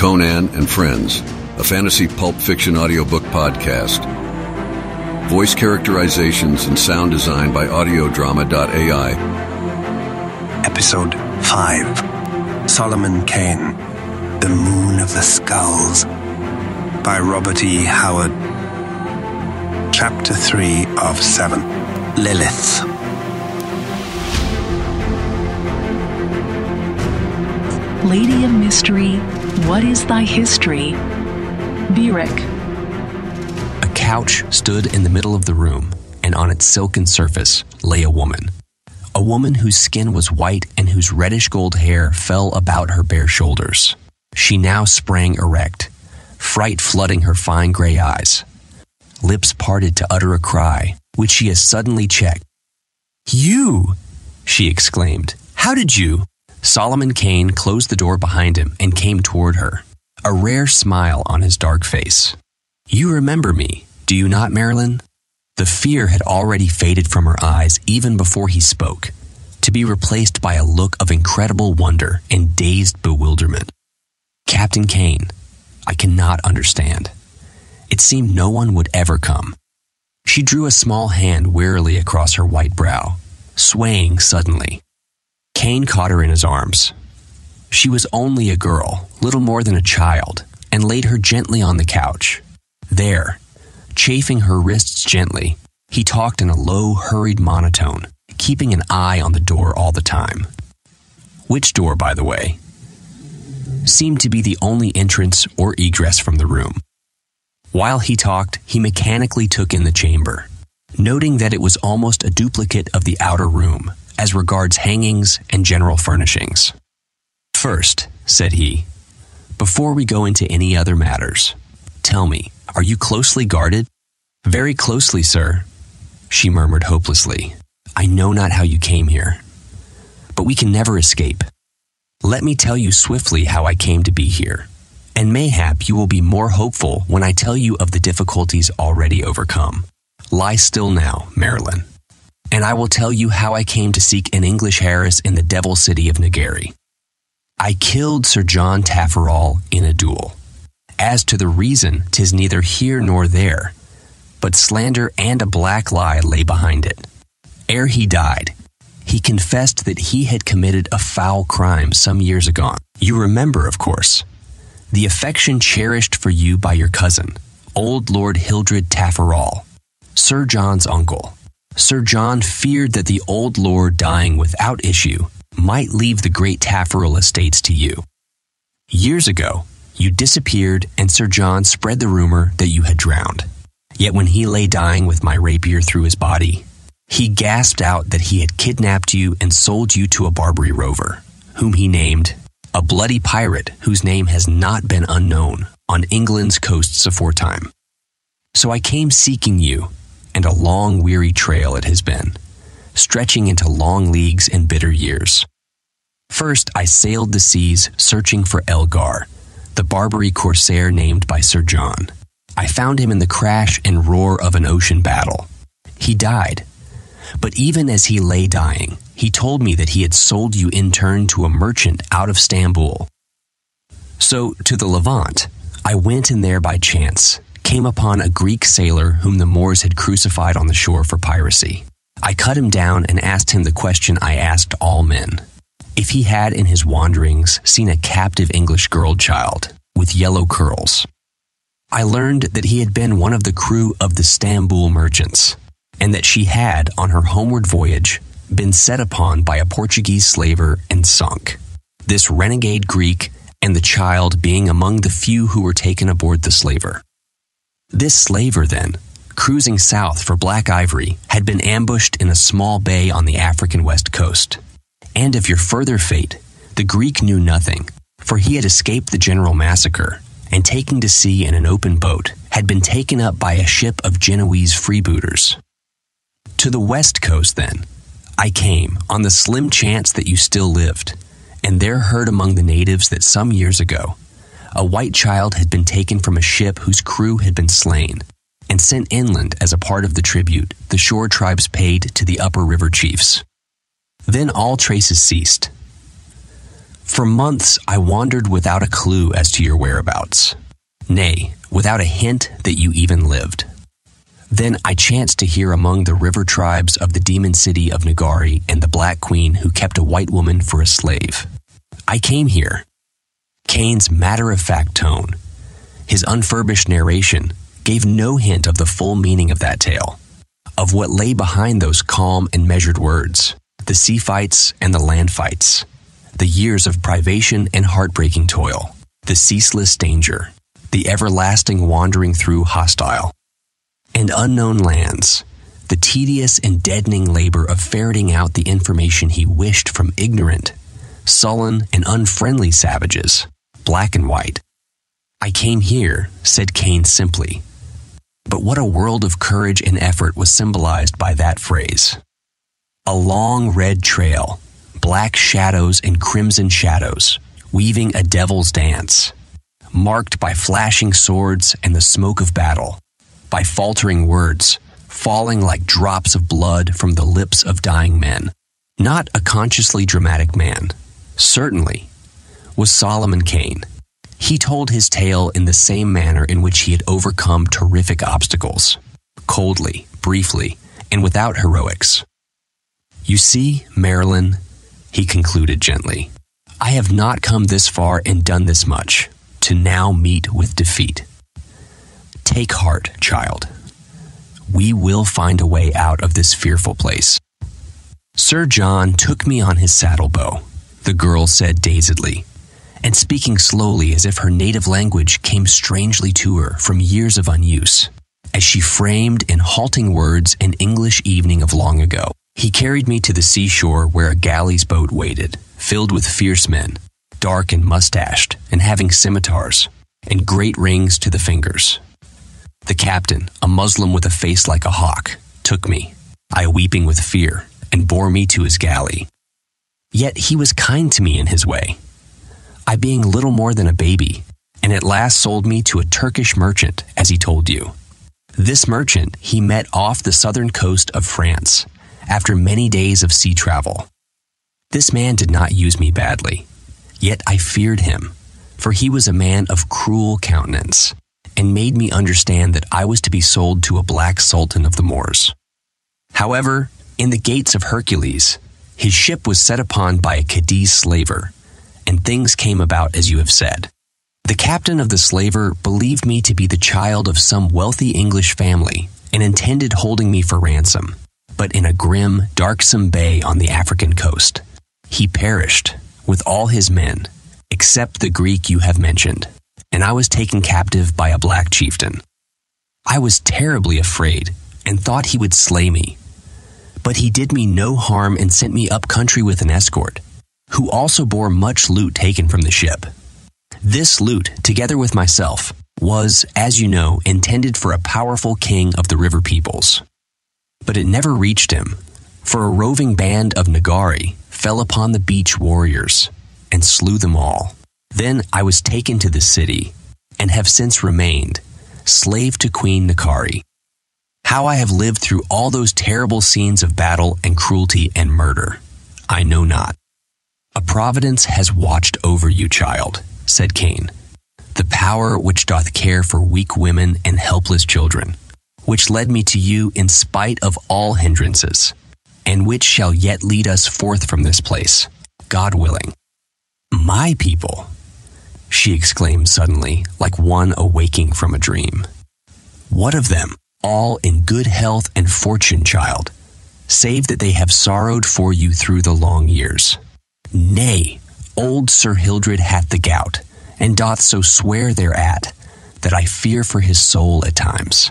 Conan and Friends, a fantasy pulp fiction audiobook podcast. Voice characterizations and sound design by audiodrama.ai. Episode 5 Solomon Kane The Moon of the Skulls by Robert E. Howard. Chapter 3 of 7 Lilith. Lady of Mystery, what is thy history? Birik. A couch stood in the middle of the room, and on its silken surface lay a woman. A woman whose skin was white and whose reddish gold hair fell about her bare shoulders. She now sprang erect, fright flooding her fine gray eyes. Lips parted to utter a cry, which she has suddenly checked. You! she exclaimed. How did you? Solomon Kane closed the door behind him and came toward her, a rare smile on his dark face. You remember me, do you not, Marylin? The fear had already faded from her eyes even before he spoke, to be replaced by a look of incredible wonder and dazed bewilderment. Captain Kane, I cannot understand. It seemed no one would ever come. She drew a small hand wearily across her white brow, swaying suddenly. Kane caught her in his arms. She was only a girl, little more than a child, and laid her gently on the couch. There, chafing her wrists gently, he talked in a low, hurried monotone, keeping an eye on the door all the time. Which door, by the way? Seemed to be the only entrance or egress from the room. While he talked, he mechanically took in the chamber, noting that it was almost a duplicate of the outer room, as regards hangings and general furnishings. First, said he, before we go into any other matters, tell me, are you closely guarded? Very closely, sir, she murmured hopelessly. I know not how you came here, but we can never escape. Let me tell you swiftly how I came to be here, and mayhap you will be more hopeful when I tell you of the difficulties already overcome. Lie still now, Marylin and I will tell you how I came to seek an English Harris in the devil city of Nagari. I killed Sir John Taferal in a duel. As to the reason, tis neither here nor there, but slander and a black lie lay behind it. Ere he died, he confessed that he had committed a foul crime some years agone. You remember, of course, the affection cherished for you by your cousin, old Lord Hildred Taferal, Sir John's uncle. Sir John feared that the old lord dying without issue might leave the great Taferal estates to you. Years ago, you disappeared and Sir John spread the rumor that you had drowned. Yet when he lay dying with my rapier through his body, he gasped out that he had kidnapped you and sold you to a Barbary rover, whom he named a bloody pirate whose name has not been unknown on England's coasts aforetime. So I came seeking you and a long, weary trail it has been, stretching into long leagues and bitter years. First, I sailed the seas searching for Elgar, the Barbary corsair named by Sir John. I found him in the crash and roar of an ocean battle. He died. But even as he lay dying, he told me that he had sold you in turn to a merchant out of Stamboul. So, to the Levant, I went in there by chance, came upon a Greek sailor whom the Moors had crucified on the shore for piracy. I cut him down and asked him the question I asked all men if he had in his wanderings seen a captive English girl child with yellow curls. I learned that he had been one of the crew of the Stamboul merchants, and that she had, on her homeward voyage, been set upon by a Portuguese slaver and sunk. This renegade Greek and the child being among the few who were taken aboard the slaver. This slaver, then, cruising south for black ivory, had been ambushed in a small bay on the African west coast. And of your further fate, the Greek knew nothing, for he had escaped the general massacre, and taking to sea in an open boat, had been taken up by a ship of Genoese freebooters. To the west coast, then, I came on the slim chance that you still lived, and there heard among the natives that some years ago a white child had been taken from a ship whose crew had been slain and sent inland as a part of the tribute the shore tribes paid to the upper river chiefs. Then all traces ceased. For months, I wandered without a clue as to your whereabouts. Nay, without a hint that you even lived. Then I chanced to hear among the river tribes of the demon city of Nagari and the Black Queen who kept a white woman for a slave. I came here. Kane's matter of fact tone, his unfurbished narration, gave no hint of the full meaning of that tale, of what lay behind those calm and measured words, the sea fights and the land fights, the years of privation and heartbreaking toil, the ceaseless danger, the everlasting wandering through hostile and unknown lands, the tedious and deadening labor of ferreting out the information he wished from ignorant, sullen, and unfriendly savages, black and white. I came here, said Kane simply. But what a world of courage and effort was symbolized by that phrase. A long red trail, black shadows and crimson shadows, weaving a devil's dance, marked by flashing swords and the smoke of battle by faltering words, falling like drops of blood from the lips of dying men. Not a consciously dramatic man, certainly, was Solomon Kane. He told his tale in the same manner in which he had overcome terrific obstacles coldly, briefly, and without heroics. You see, Marylin, he concluded gently, I have not come this far and done this much to now meet with defeat. Take heart, child. We will find a way out of this fearful place. Sir John took me on his saddle bow, the girl said dazedly, and speaking slowly as if her native language came strangely to her from years of unuse, as she framed in halting words an English evening of long ago. He carried me to the seashore where a galley's boat waited, filled with fierce men, dark and mustached, and having scimitars, and great rings to the fingers. The captain, a Muslim with a face like a hawk, took me, I weeping with fear, and bore me to his galley. Yet he was kind to me in his way. I being little more than a baby, and at last sold me to a Turkish merchant, as he told you. This merchant he met off the southern coast of France, after many days of sea travel. This man did not use me badly, yet I feared him, for he was a man of cruel countenance and made me understand that I was to be sold to a black sultan of the Moors. However, in the gates of Hercules, his ship was set upon by a Cadiz slaver, and things came about as you have said. The captain of the slaver believed me to be the child of some wealthy English family and intended holding me for ransom, but in a grim, darksome bay on the African coast. He perished with all his men, except the Greek you have mentioned and I was taken captive by a black chieftain. I was terribly afraid and thought he would slay me. But he did me no harm and sent me up country with an escort, who also bore much loot taken from the ship. This loot, together with myself, was, as you know, intended for a powerful king of the river peoples. But it never reached him, for a roving band of Nagari fell upon the beach warriors and slew them all. Then I was taken to the city, and have since remained, slave to Queen Nakari. How I have lived through all those terrible scenes of battle and cruelty and murder, I know not. A providence has watched over you, child, said Kane. The power which doth care for weak women and helpless children, which led me to you in spite of all hindrances, and which shall yet lead us forth from this place, God willing. My people, she exclaimed suddenly, like one awaking from a dream. What of them, all in good health and fortune, child, save that they have sorrowed for you through the long years? Nay, old Sir Hildred hath the gout, and doth so swear thereat, that I fear for his soul at times.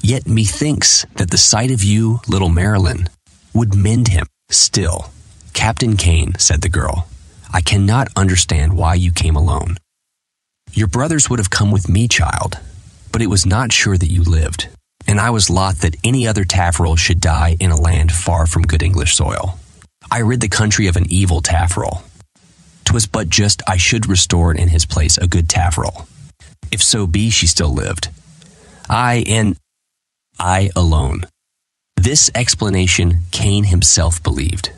Yet methinks that the sight of you, little Marylin, would mend him. Still, Captain Kane, said the girl, I cannot understand why you came alone. Your brothers would have come with me, child, but it was not sure that you lived, and I was loth that any other Taferal should die in a land far from good English soil. I rid the country of an evil Taferal. 'Twas but just I should restore in his place a good Taferal. If so be she still lived. I and I alone. This explanation Kane himself believed.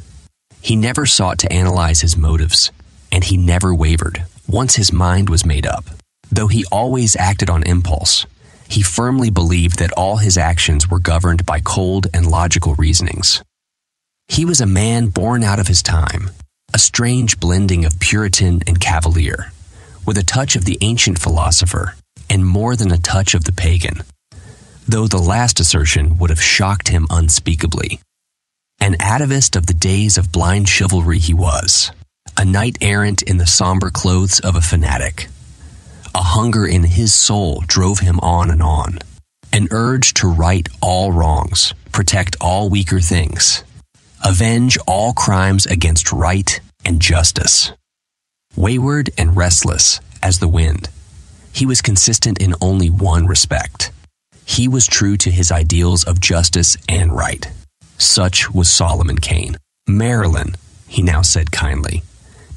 He never sought to analyze his motives, and he never wavered once his mind was made up. Though he always acted on impulse, he firmly believed that all his actions were governed by cold and logical reasonings. He was a man born out of his time, a strange blending of Puritan and Cavalier, with a touch of the ancient philosopher and more than a touch of the pagan, though the last assertion would have shocked him unspeakably. An atavist of the days of blind chivalry he was, a knight errant in the somber clothes of a fanatic. A hunger in his soul drove him on and on, an urge to right all wrongs, protect all weaker things, avenge all crimes against right and justice. Wayward and restless as the wind, he was consistent in only one respect. He was true to his ideals of justice and right. Such was Solomon Kane. Marylin, he now said kindly,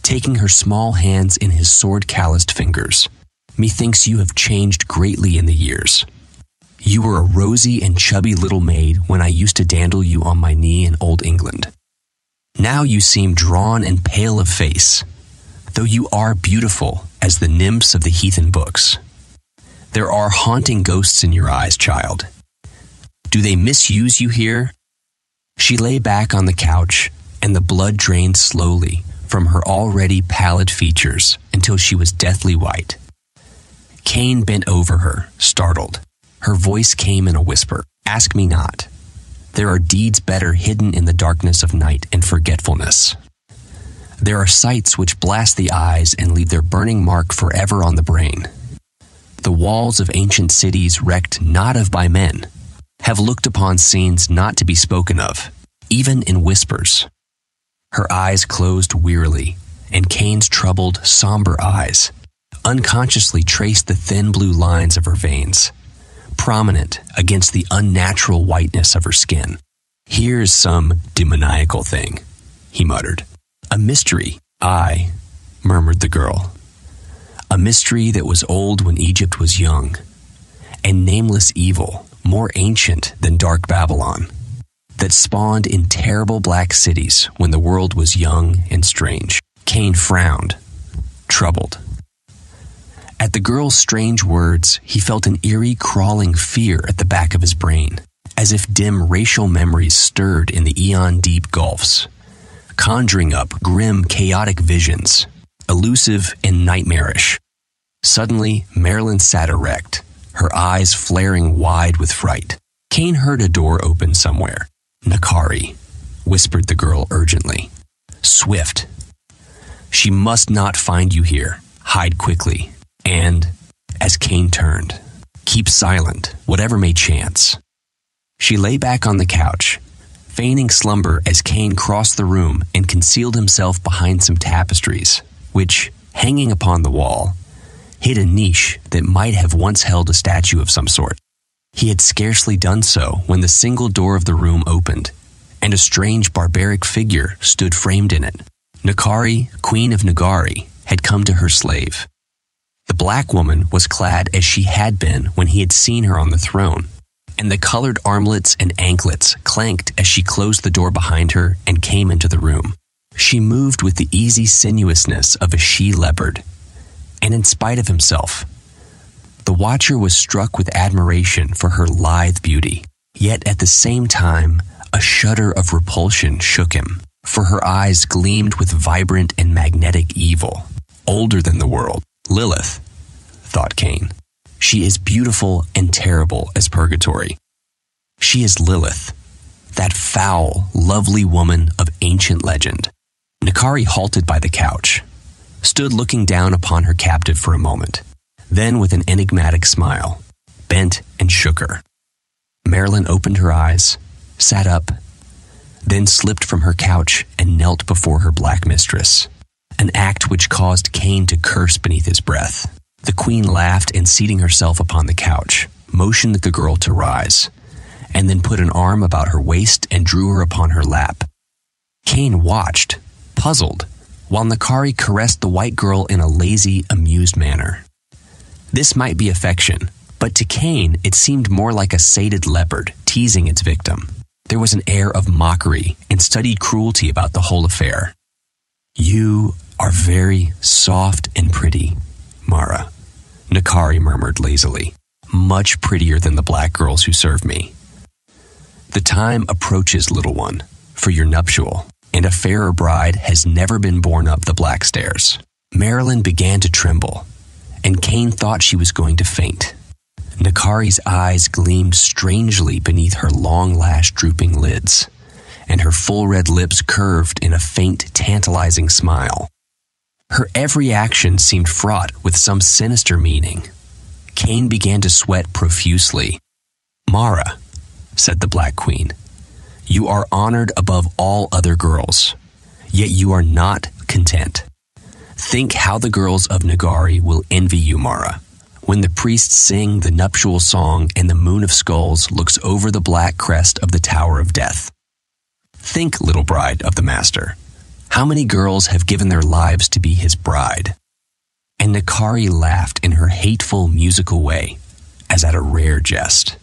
taking her small hands in his sword calloused fingers. Methinks you have changed greatly in the years. You were a rosy and chubby little maid when I used to dandle you on my knee in old England. Now you seem drawn and pale of face, though you are beautiful as the nymphs of the heathen books. There are haunting ghosts in your eyes, child. Do they misuse you here? She lay back on the couch, and the blood drained slowly from her already pallid features until she was deathly white. Kane bent over her, startled. Her voice came in a whisper Ask me not. There are deeds better hidden in the darkness of night and forgetfulness. There are sights which blast the eyes and leave their burning mark forever on the brain. The walls of ancient cities wrecked not of by men have looked upon scenes not to be spoken of, even in whispers. Her eyes closed wearily, and Kane's troubled, somber eyes unconsciously traced the thin blue lines of her veins, prominent against the unnatural whiteness of her skin. Here's some demoniacal thing, he muttered. A mystery, I, murmured the girl. A mystery that was old when Egypt was young, and nameless evil, more ancient than dark Babylon, that spawned in terrible black cities when the world was young and strange. Kane frowned, troubled. At the girl's strange words, he felt an eerie crawling fear at the back of his brain, as if dim racial memories stirred in the eon deep gulfs, conjuring up grim, chaotic visions, elusive and nightmarish. Suddenly, Marylin sat erect, her eyes flaring wide with fright. Kane heard a door open somewhere. Nakari, whispered the girl urgently. Swift. She must not find you here. Hide quickly. And, as Kane turned, keep silent, whatever may chance. She lay back on the couch, feigning slumber as Kane crossed the room and concealed himself behind some tapestries, which, hanging upon the wall, hid a niche that might have once held a statue of some sort. He had scarcely done so when the single door of the room opened, and a strange barbaric figure stood framed in it. Nakari, Queen of Nagari, had come to her slave. The black woman was clad as she had been when he had seen her on the throne, and the colored armlets and anklets clanked as she closed the door behind her and came into the room. She moved with the easy sinuousness of a she leopard, and in spite of himself, the watcher was struck with admiration for her lithe beauty. Yet at the same time, a shudder of repulsion shook him, for her eyes gleamed with vibrant and magnetic evil, older than the world, Lilith, thought Kane. She is beautiful and terrible as purgatory. She is Lilith, that foul, lovely woman of ancient legend. Nakari halted by the couch, stood looking down upon her captive for a moment, then with an enigmatic smile, bent and shook her. Marylin opened her eyes, sat up, then slipped from her couch and knelt before her black mistress an act which caused Kane to curse beneath his breath. The queen laughed and, seating herself upon the couch, motioned the girl to rise, and then put an arm about her waist and drew her upon her lap. Kane watched, puzzled, while Nakari caressed the white girl in a lazy, amused manner. This might be affection, but to Kane it seemed more like a sated leopard teasing its victim. There was an air of mockery and studied cruelty about the whole affair. You are very soft and pretty, Mara, Nakari murmured lazily. Much prettier than the black girls who serve me. The time approaches, little one, for your nuptial, and a fairer bride has never been borne up the black stairs. Marylin began to tremble, and Kane thought she was going to faint. Nakari's eyes gleamed strangely beneath her long lash drooping lids, and her full red lips curved in a faint, tantalizing smile. Her every action seemed fraught with some sinister meaning. Kane began to sweat profusely. Mara, said the Black Queen, you are honored above all other girls, yet you are not content. Think how the girls of Nagari will envy you, Mara, when the priests sing the nuptial song and the moon of skulls looks over the black crest of the Tower of Death. Think, little bride of the Master, how many girls have given their lives to be his bride? And Nakari laughed in her hateful musical way, as at a rare jest.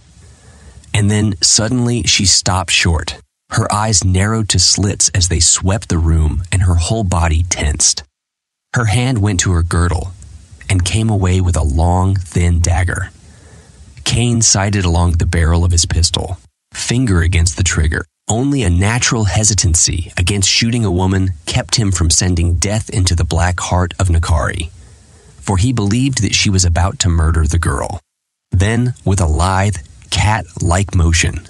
And then suddenly she stopped short. Her eyes narrowed to slits as they swept the room, and her whole body tensed. Her hand went to her girdle and came away with a long, thin dagger. Kane sighted along the barrel of his pistol, finger against the trigger. Only a natural hesitancy against shooting a woman kept him from sending death into the black heart of Nakari, for he believed that she was about to murder the girl. Then, with a lithe, cat like motion,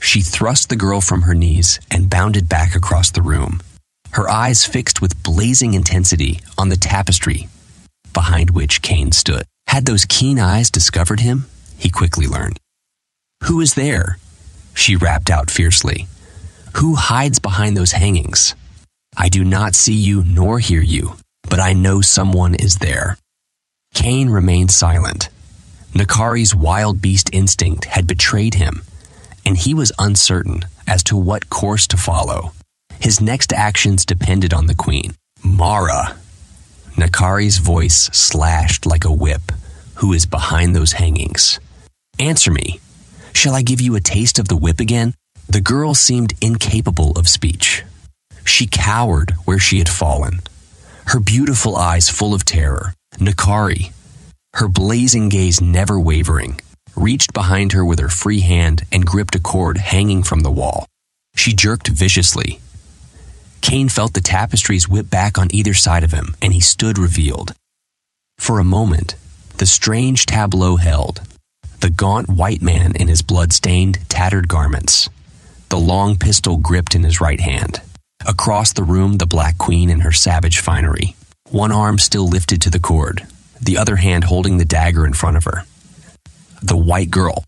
she thrust the girl from her knees and bounded back across the room, her eyes fixed with blazing intensity on the tapestry behind which Kane stood. Had those keen eyes discovered him? He quickly learned. Who is there? She rapped out fiercely. Who hides behind those hangings? I do not see you nor hear you, but I know someone is there. Kane remained silent. Nakari's wild beast instinct had betrayed him, and he was uncertain as to what course to follow. His next actions depended on the queen. Mara, Nakari's voice slashed like a whip. Who is behind those hangings? Answer me. Shall I give you a taste of the whip again? The girl seemed incapable of speech. She cowered where she had fallen, her beautiful eyes full of terror. Nakari, her blazing gaze never wavering, reached behind her with her free hand and gripped a cord hanging from the wall. She jerked viciously, Kane felt the tapestries whip back on either side of him, and he stood revealed. For a moment, the strange tableau held the gaunt white man in his blood-stained, tattered garments, the long pistol gripped in his right hand. Across the room, the Black Queen in her savage finery, one arm still lifted to the cord, the other hand holding the dagger in front of her. The white girl,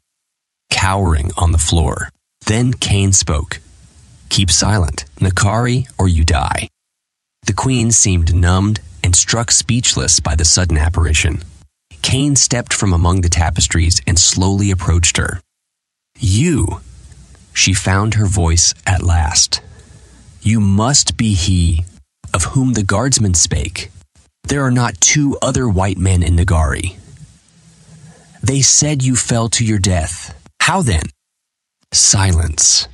cowering on the floor. Then Kane spoke. Keep silent, Nakari, or you die. The queen seemed numbed and struck speechless by the sudden apparition. Kane stepped from among the tapestries and slowly approached her. You! She found her voice at last. You must be he of whom the guardsman spake. There are not two other white men in Nagari. They said you fell to your death. How then? Silence.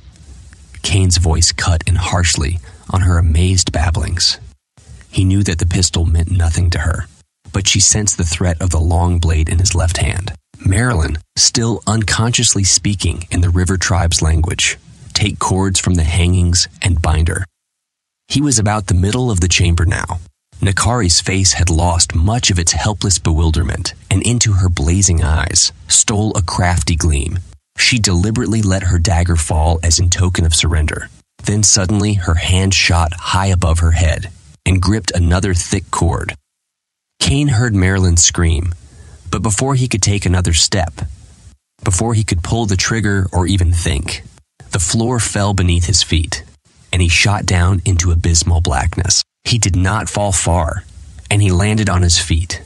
Kane's voice cut in harshly on her amazed babblings. He knew that the pistol meant nothing to her, but she sensed the threat of the long blade in his left hand. Marylin, still unconsciously speaking in the river tribe's language, take cords from the hangings and bind her. He was about the middle of the chamber now. Nakari's face had lost much of its helpless bewilderment, and into her blazing eyes stole a crafty gleam she deliberately let her dagger fall as in token of surrender. Then suddenly her hand shot high above her head and gripped another thick cord. Kane heard Marylin scream, but before he could take another step, before he could pull the trigger or even think, the floor fell beneath his feet, and he shot down into abysmal blackness. He did not fall far, and he landed on his feet.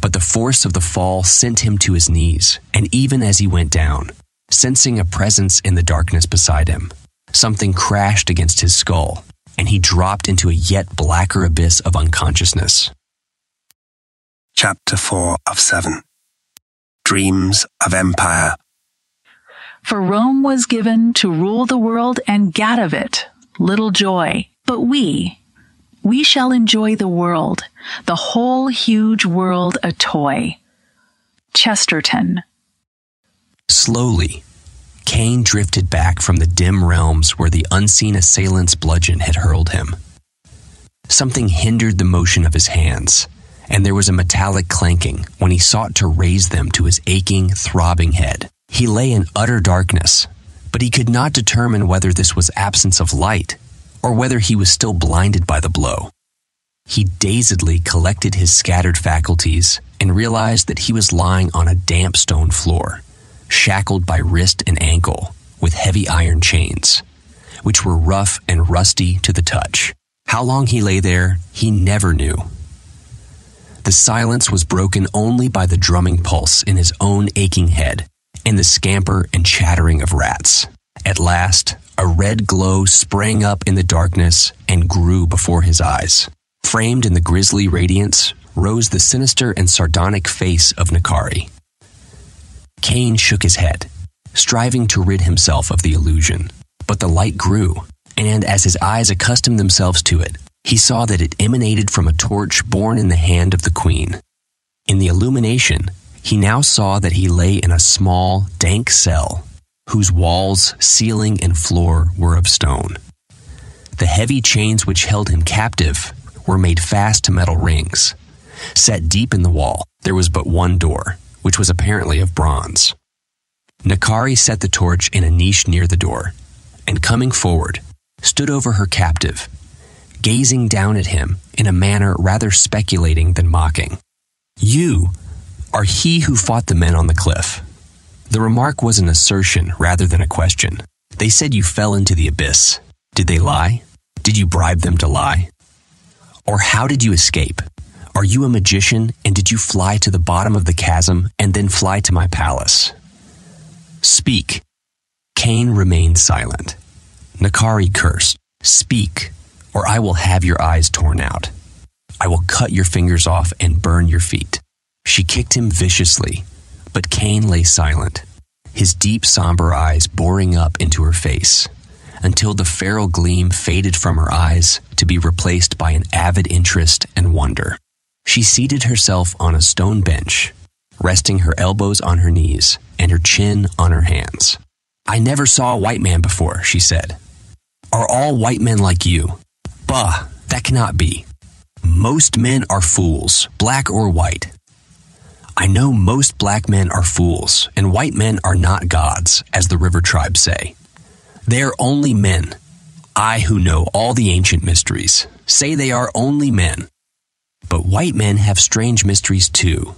But the force of the fall sent him to his knees, and even as he went down, Sensing a presence in the darkness beside him, something crashed against his skull, and he dropped into a yet blacker abyss of unconsciousness. Chapter 4 of 7 Dreams of Empire. For Rome was given to rule the world and gat of it, little joy. But we, we shall enjoy the world, the whole huge world a toy. Chesterton. Slowly, Kane drifted back from the dim realms where the unseen assailant's bludgeon had hurled him. Something hindered the motion of his hands, and there was a metallic clanking when he sought to raise them to his aching, throbbing head. He lay in utter darkness, but he could not determine whether this was absence of light or whether he was still blinded by the blow. He dazedly collected his scattered faculties and realized that he was lying on a damp stone floor, shackled by wrist and ankle with heavy iron chains, which were rough and rusty to the touch. How long he lay there, he never knew. The silence was broken only by the drumming pulse in his own aching head and the scamper and chattering of rats. At last, a red glow sprang up in the darkness and grew before his eyes. Framed in the grisly radiance rose the sinister and sardonic face of Nakari. Kane shook his head, striving to rid himself of the illusion. But the light grew, and as his eyes accustomed themselves to it, he saw that it emanated from a torch borne in the hand of the queen. In the illumination, he now saw that he lay in a small, dank cell, whose walls, ceiling, and floor were of stone. The heavy chains which held him captive were made fast to metal rings. Set deep in the wall, there was but one door, which was apparently of bronze. Nakari set the torch in a niche near the door, and coming forward, stood over her captive, gazing down at him in a manner rather speculating than mocking. You are he who fought the men on the cliff. The remark was an assertion rather than a question. They said you fell into the abyss. Did they lie? Did you bribe them to lie? Or how did you escape? Are you a magician and did you fly to the bottom of the chasm and then fly to my palace? Speak. Kane remained silent. Nakari cursed. Speak, or I will have your eyes torn out. I will cut your fingers off and burn your feet. She kicked him viciously, but Kane lay silent, his deep, somber eyes boring up into her face, until the feral gleam faded from her eyes to be replaced by an avid interest and wonder. She seated herself on a stone bench, resting her elbows on her knees and her chin on her hands. I never saw a white man before, she said. Are all white men like you? Bah, that cannot be. Most men are fools, black or white. I know most black men are fools, and white men are not gods, as the river tribes say. They are only men. I, who know all the ancient mysteries, say they are only men. But white men have strange mysteries too.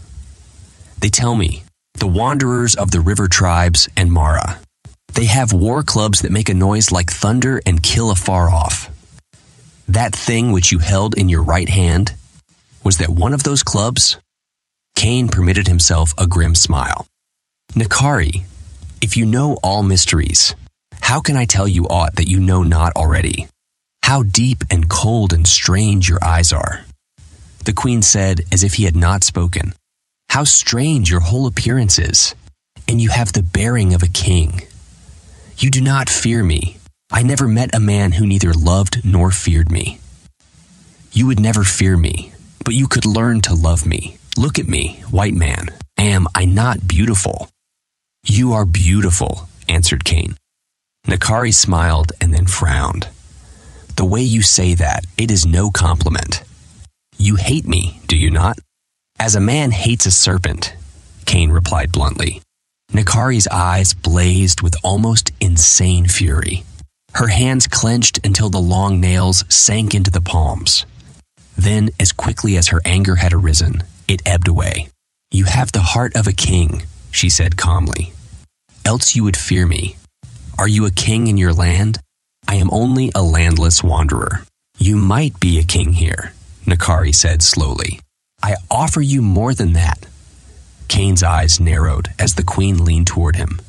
They tell me, the wanderers of the river tribes and Mara. They have war clubs that make a noise like thunder and kill afar off. That thing which you held in your right hand, was that one of those clubs? Kane permitted himself a grim smile. Nakari, if you know all mysteries, how can I tell you aught that you know not already? How deep and cold and strange your eyes are. The queen said, as if he had not spoken, How strange your whole appearance is, and you have the bearing of a king. You do not fear me. I never met a man who neither loved nor feared me. You would never fear me, but you could learn to love me. Look at me, white man. Am I not beautiful? You are beautiful, answered Kane. Nakari smiled and then frowned. The way you say that, it is no compliment. You hate me, do you not? As a man hates a serpent, Kane replied bluntly. Nakari's eyes blazed with almost insane fury. Her hands clenched until the long nails sank into the palms. Then, as quickly as her anger had arisen, it ebbed away. You have the heart of a king, she said calmly. Else you would fear me. Are you a king in your land? I am only a landless wanderer. You might be a king here, Nakari said slowly. I offer you more than that. Kane's eyes narrowed as the queen leaned toward him,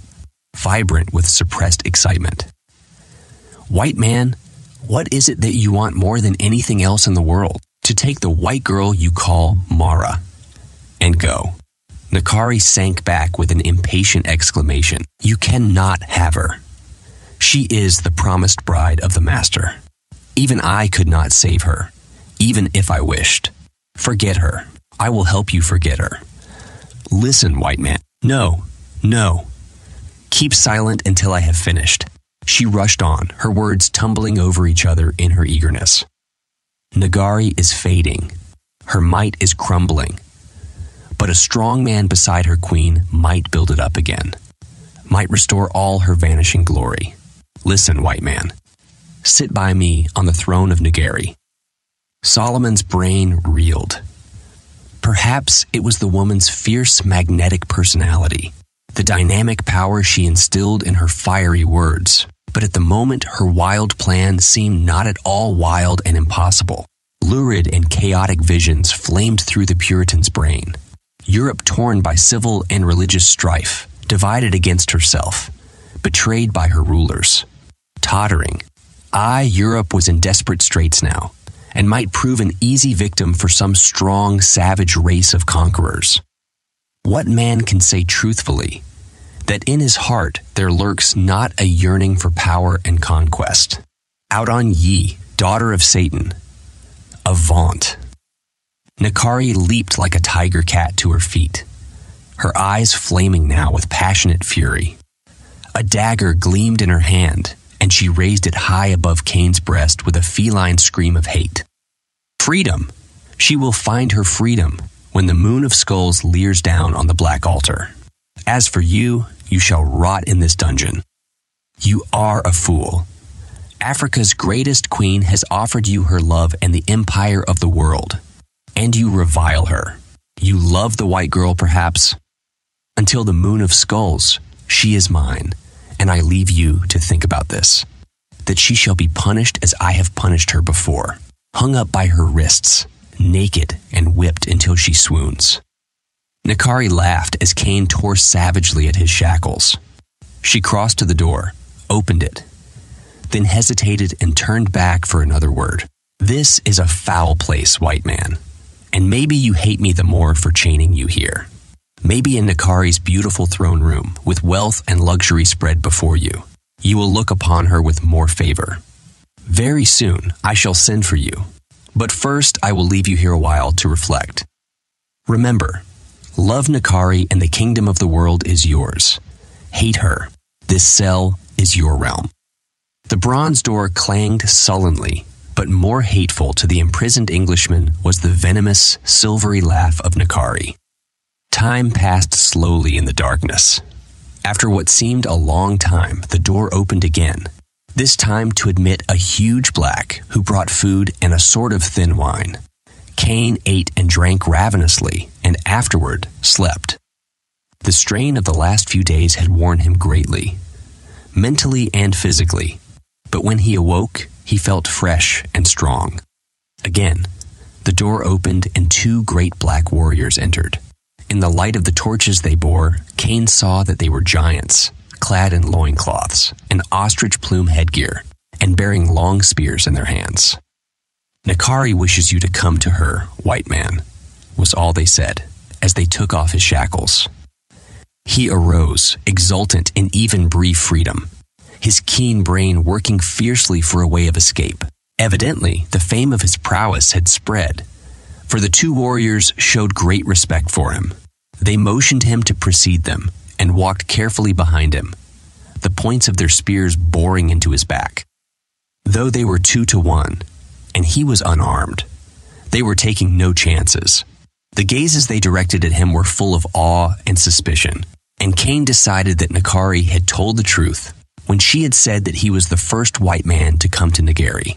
vibrant with suppressed excitement. White man, what is it that you want more than anything else in the world? To take the white girl you call Mara and go. Nakari sank back with an impatient exclamation. You cannot have her. She is the promised bride of the Master. Even I could not save her. even if I wished. Forget her. I will help you forget her. Listen, white man. No, no. Keep silent until I have finished. She rushed on, her words tumbling over each other in her eagerness. Nagari is fading. Her might is crumbling. But a strong man beside her queen might build it up again, might restore all her vanishing glory. Listen, white man. Sit by me on the throne of Nagari. Solomon's brain reeled. Perhaps it was the woman's fierce magnetic personality, the dynamic power she instilled in her fiery words. But at the moment, her wild plan seemed not at all wild and impossible. Lurid and chaotic visions flamed through the Puritan's brain. Europe torn by civil and religious strife, divided against herself, betrayed by her rulers. Tottering, I, Europe, was in desperate straits now, and might prove an easy victim for some strong, savage race of conquerors. What man can say truthfully that in his heart there lurks not a yearning for power and conquest? Out on ye, daughter of Satan, avaunt. Nakari leaped like a tiger cat to her feet, her eyes flaming now with passionate fury. A dagger gleamed in her hand, and she raised it high above Kane's breast with a feline scream of hate. Freedom! She will find her freedom when the moon of skulls leers down on the black altar. As for you, you shall rot in this dungeon. You are a fool. Africa's greatest queen has offered you her love and the empire of the world, and you revile her. You love the white girl, perhaps? Until the moon of skulls, she is mine, and I leave you to think about this that she shall be punished as I have punished her before, hung up by her wrists, naked and whipped until she swoons. Nakari laughed as Kane tore savagely at his shackles. She crossed to the door, opened it, then hesitated and turned back for another word. This is a foul place, white man, and maybe you hate me the more for chaining you here. Maybe in Nakari's beautiful throne room, with wealth and luxury spread before you, you will look upon her with more favor. Very soon I shall send for you, but first I will leave you here a while to reflect. Remember, love Nakari and the kingdom of the world is yours. Hate her. This cell is your realm. The bronze door clanged sullenly, but more hateful to the imprisoned Englishman was the venomous, silvery laugh of Nakari. Time passed slowly in the darkness. After what seemed a long time, the door opened again, this time to admit a huge black who brought food and a sort of thin wine. Kane ate and drank ravenously, and afterward slept. The strain of the last few days had worn him greatly, mentally and physically, but when he awoke, he felt fresh and strong. Again, the door opened and two great black warriors entered. In the light of the torches they bore, Kane saw that they were giants, clad in loincloths and ostrich plume headgear, and bearing long spears in their hands. Nakari wishes you to come to her, white man, was all they said, as they took off his shackles. He arose, exultant in even brief freedom, his keen brain working fiercely for a way of escape. Evidently, the fame of his prowess had spread, for the two warriors showed great respect for him. They motioned him to precede them and walked carefully behind him, the points of their spears boring into his back. Though they were two to one, and he was unarmed, they were taking no chances. The gazes they directed at him were full of awe and suspicion, and Kane decided that Nakari had told the truth when she had said that he was the first white man to come to Nagari.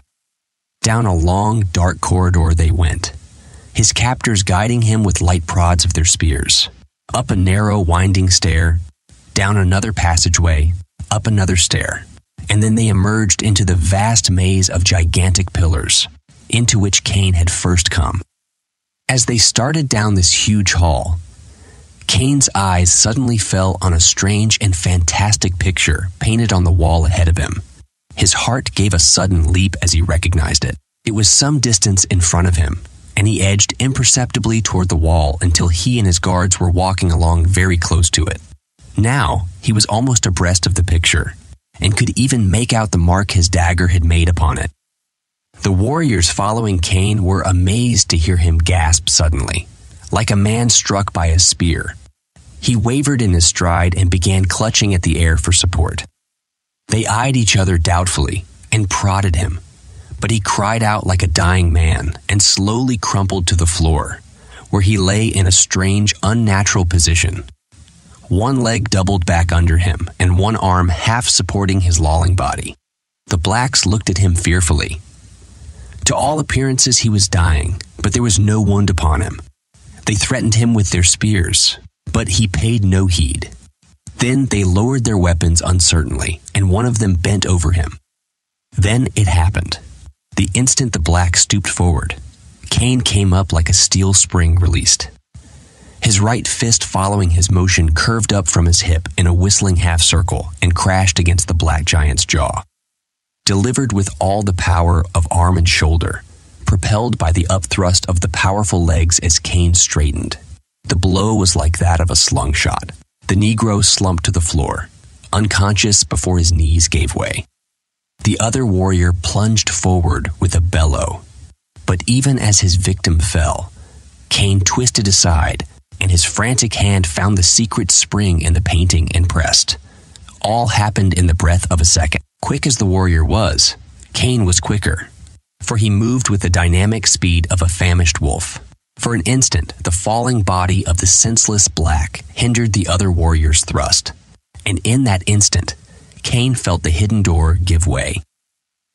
Down a long, dark corridor they went, his captors guiding him with light prods of their spears. Up a narrow, winding stair, down another passageway, up another stair, and then they emerged into the vast maze of gigantic pillars, into which Kane had first come. As they started down this huge hall, Kane's eyes suddenly fell on a strange and fantastic picture painted on the wall ahead of him. His heart gave a sudden leap as he recognized it. It was some distance in front of him, and he edged imperceptibly toward the wall until he and his guards were walking along very close to it. Now he was almost abreast of the picture, and could even make out the mark his dagger had made upon it. The warriors following Kane were amazed to hear him gasp suddenly, like a man struck by a spear. He wavered in his stride and began clutching at the air for support. They eyed each other doubtfully and prodded him, but he cried out like a dying man and slowly crumpled to the floor, where he lay in a strange, unnatural position. One leg doubled back under him and one arm half supporting his lolling body. The blacks looked at him fearfully. To all appearances, he was dying, but there was no wound upon him. They threatened him with their spears, but he paid no heed. Then they lowered their weapons uncertainly, and one of them bent over him. Then it happened. The instant the black stooped forward, Kane came up like a steel spring released. His right fist following his motion curved up from his hip in a whistling half circle and crashed against the black giant's jaw delivered with all the power of arm and shoulder, propelled by the upthrust of the powerful legs as Kane straightened. The blow was like that of a slung shot. The Negro slumped to the floor, unconscious before his knees gave way. The other warrior plunged forward with a bellow. But even as his victim fell, Kane twisted aside, and his frantic hand found the secret spring in the painting and pressed. All happened in the breath of a second. Quick as the warrior was, Kane was quicker, for he moved with the dynamic speed of a famished wolf. For an instant, the falling body of the senseless black hindered the other warrior's thrust, and in that instant, Kane felt the hidden door give way.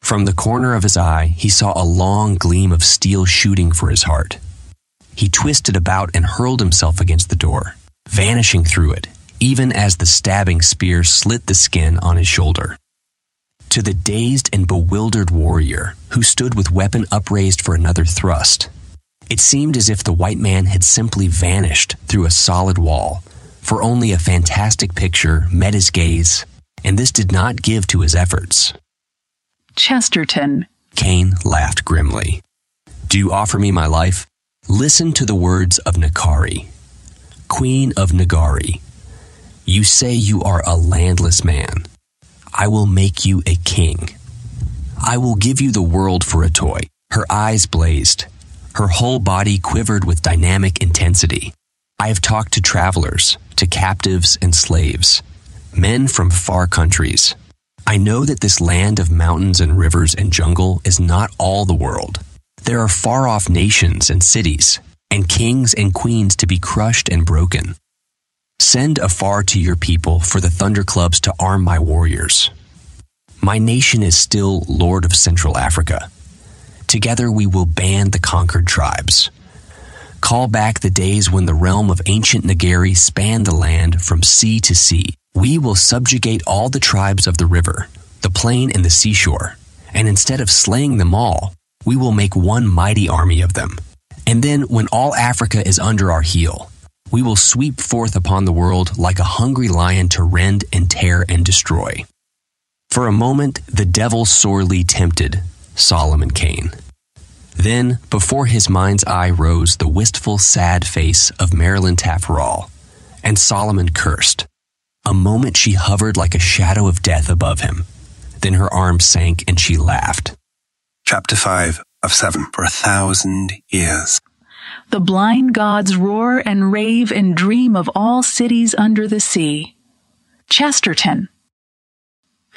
From the corner of his eye, he saw a long gleam of steel shooting for his heart. He twisted about and hurled himself against the door, vanishing through it, even as the stabbing spear slit the skin on his shoulder to the dazed and bewildered warrior who stood with weapon upraised for another thrust. It seemed as if the white man had simply vanished through a solid wall, for only a fantastic picture met his gaze, and this did not give to his efforts. Chesterton. Kane laughed grimly. Do you offer me my life? Listen to the words of Nakari, Queen of Nagari. You say you are a landless man. I will make you a king. I will give you the world for a toy. Her eyes blazed. Her whole body quivered with dynamic intensity. I have talked to travelers, to captives and slaves, men from far countries. I know that this land of mountains and rivers and jungle is not all the world. There are far off nations and cities, and kings and queens to be crushed and broken. Send afar to your people for the thunder clubs to arm my warriors. My nation is still Lord of Central Africa. Together we will ban the conquered tribes. Call back the days when the realm of ancient Nagari spanned the land from sea to sea. We will subjugate all the tribes of the river, the plain, and the seashore, and instead of slaying them all, we will make one mighty army of them. And then, when all Africa is under our heel, we will sweep forth upon the world like a hungry lion to rend and tear and destroy. For a moment, the devil sorely tempted Solomon Kane. Then, before his mind's eye rose the wistful, sad face of Marylin Taferal, and Solomon cursed. A moment she hovered like a shadow of death above him. Then her arms sank and she laughed. Chapter 5 of 7 For a thousand years. The blind gods roar and rave and dream of all cities under the sea. Chesterton.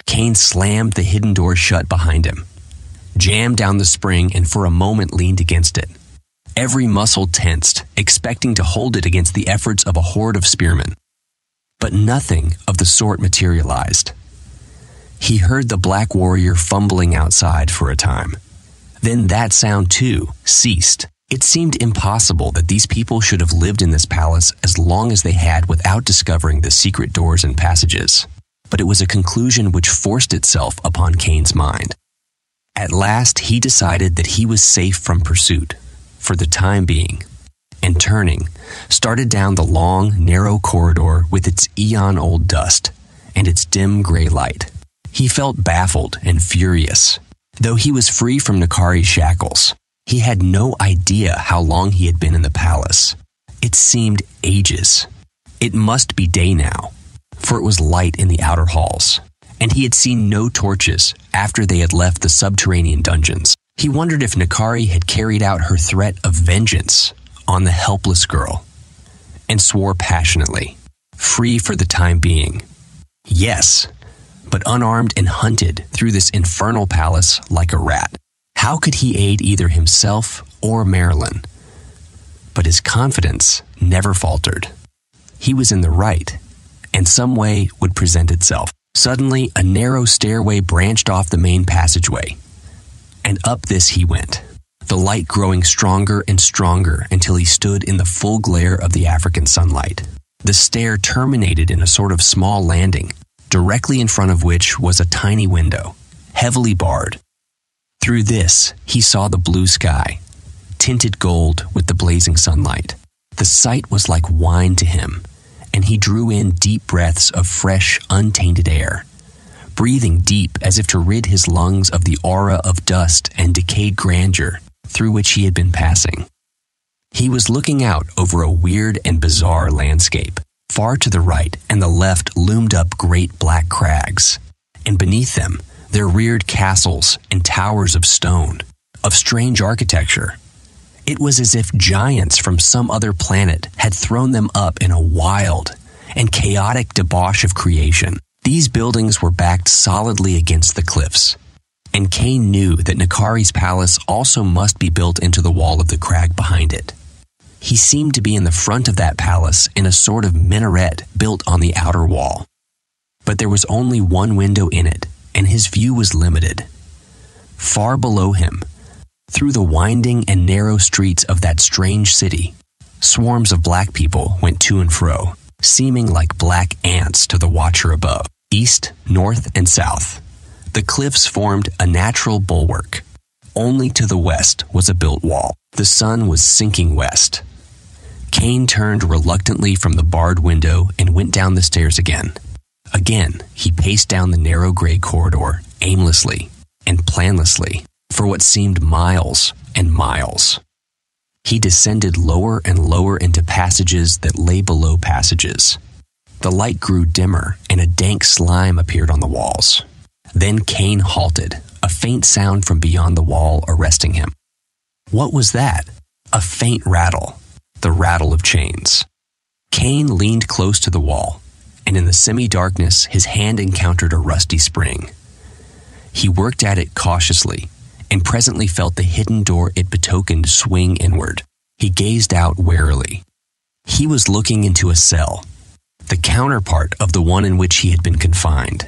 Kane slammed the hidden door shut behind him, jammed down the spring, and for a moment leaned against it. Every muscle tensed, expecting to hold it against the efforts of a horde of spearmen. But nothing of the sort materialized. He heard the black warrior fumbling outside for a time. Then that sound, too, ceased it seemed impossible that these people should have lived in this palace as long as they had without discovering the secret doors and passages. But it was a conclusion which forced itself upon Kane's mind. At last, he decided that he was safe from pursuit, for the time being, and turning, started down the long, narrow corridor with its eon old dust and its dim gray light. He felt baffled and furious. Though he was free from Nakari's shackles, he had no idea how long he had been in the palace. It seemed ages. It must be day now, for it was light in the outer halls, and he had seen no torches after they had left the subterranean dungeons. He wondered if Nakari had carried out her threat of vengeance on the helpless girl and swore passionately, free for the time being. Yes, but unarmed and hunted through this infernal palace like a rat. How could he aid either himself or Marylin? But his confidence never faltered. He was in the right, and some way would present itself. Suddenly, a narrow stairway branched off the main passageway, and up this he went, the light growing stronger and stronger until he stood in the full glare of the African sunlight. The stair terminated in a sort of small landing, directly in front of which was a tiny window, heavily barred. Through this, he saw the blue sky, tinted gold with the blazing sunlight. The sight was like wine to him, and he drew in deep breaths of fresh, untainted air, breathing deep as if to rid his lungs of the aura of dust and decayed grandeur through which he had been passing. He was looking out over a weird and bizarre landscape. Far to the right and the left loomed up great black crags, and beneath them there reared castles and towers of stone, of strange architecture. It was as if giants from some other planet had thrown them up in a wild and chaotic debauch of creation. These buildings were backed solidly against the cliffs, and Kane knew that Nakari's palace also must be built into the wall of the crag behind it. He seemed to be in the front of that palace in a sort of minaret built on the outer wall. But there was only one window in it, and his view was limited. Far below him, through the winding and narrow streets of that strange city, swarms of black people went to and fro, seeming like black ants to the watcher above, east, north, and south. The cliffs formed a natural bulwark. Only to the west was a built wall. The sun was sinking west. Kane turned reluctantly from the barred window and went down the stairs again. Again, he paced down the narrow gray corridor, aimlessly and planlessly, for what seemed miles and miles. He descended lower and lower into passages that lay below passages. The light grew dimmer, and a dank slime appeared on the walls. Then Kane halted, a faint sound from beyond the wall arresting him. What was that? A faint rattle, the rattle of chains. Kane leaned close to the wall, and in the semi darkness, his hand encountered a rusty spring. He worked at it cautiously and presently felt the hidden door it betokened swing inward. He gazed out warily. He was looking into a cell, the counterpart of the one in which he had been confined.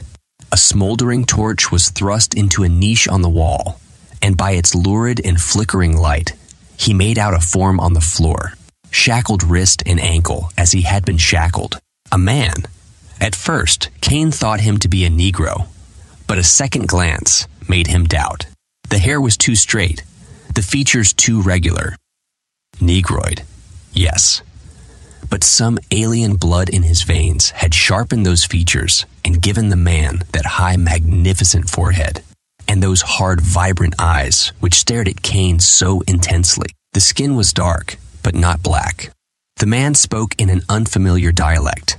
A smoldering torch was thrust into a niche on the wall, and by its lurid and flickering light, he made out a form on the floor, shackled wrist and ankle as he had been shackled. A man. At first, Kane thought him to be a Negro, but a second glance made him doubt. The hair was too straight, the features too regular. Negroid, yes. But some alien blood in his veins had sharpened those features and given the man that high, magnificent forehead and those hard, vibrant eyes which stared at Kane so intensely. The skin was dark, but not black. The man spoke in an unfamiliar dialect,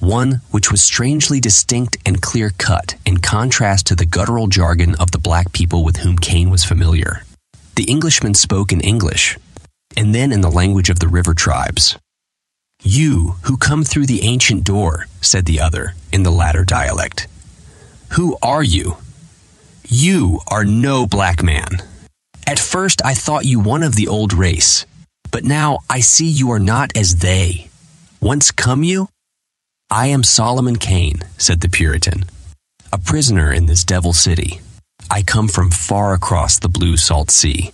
one which was strangely distinct and clear cut in contrast to the guttural jargon of the black people with whom Kane was familiar. The Englishman spoke in English, and then in the language of the river tribes. You who come through the ancient door, said the other in the latter dialect. Who are you? You are no black man. At first I thought you one of the old race, but now I see you are not as they. Whence come you? I am Solomon Kane, said the Puritan, a prisoner in this devil city. I come from far across the blue salt sea.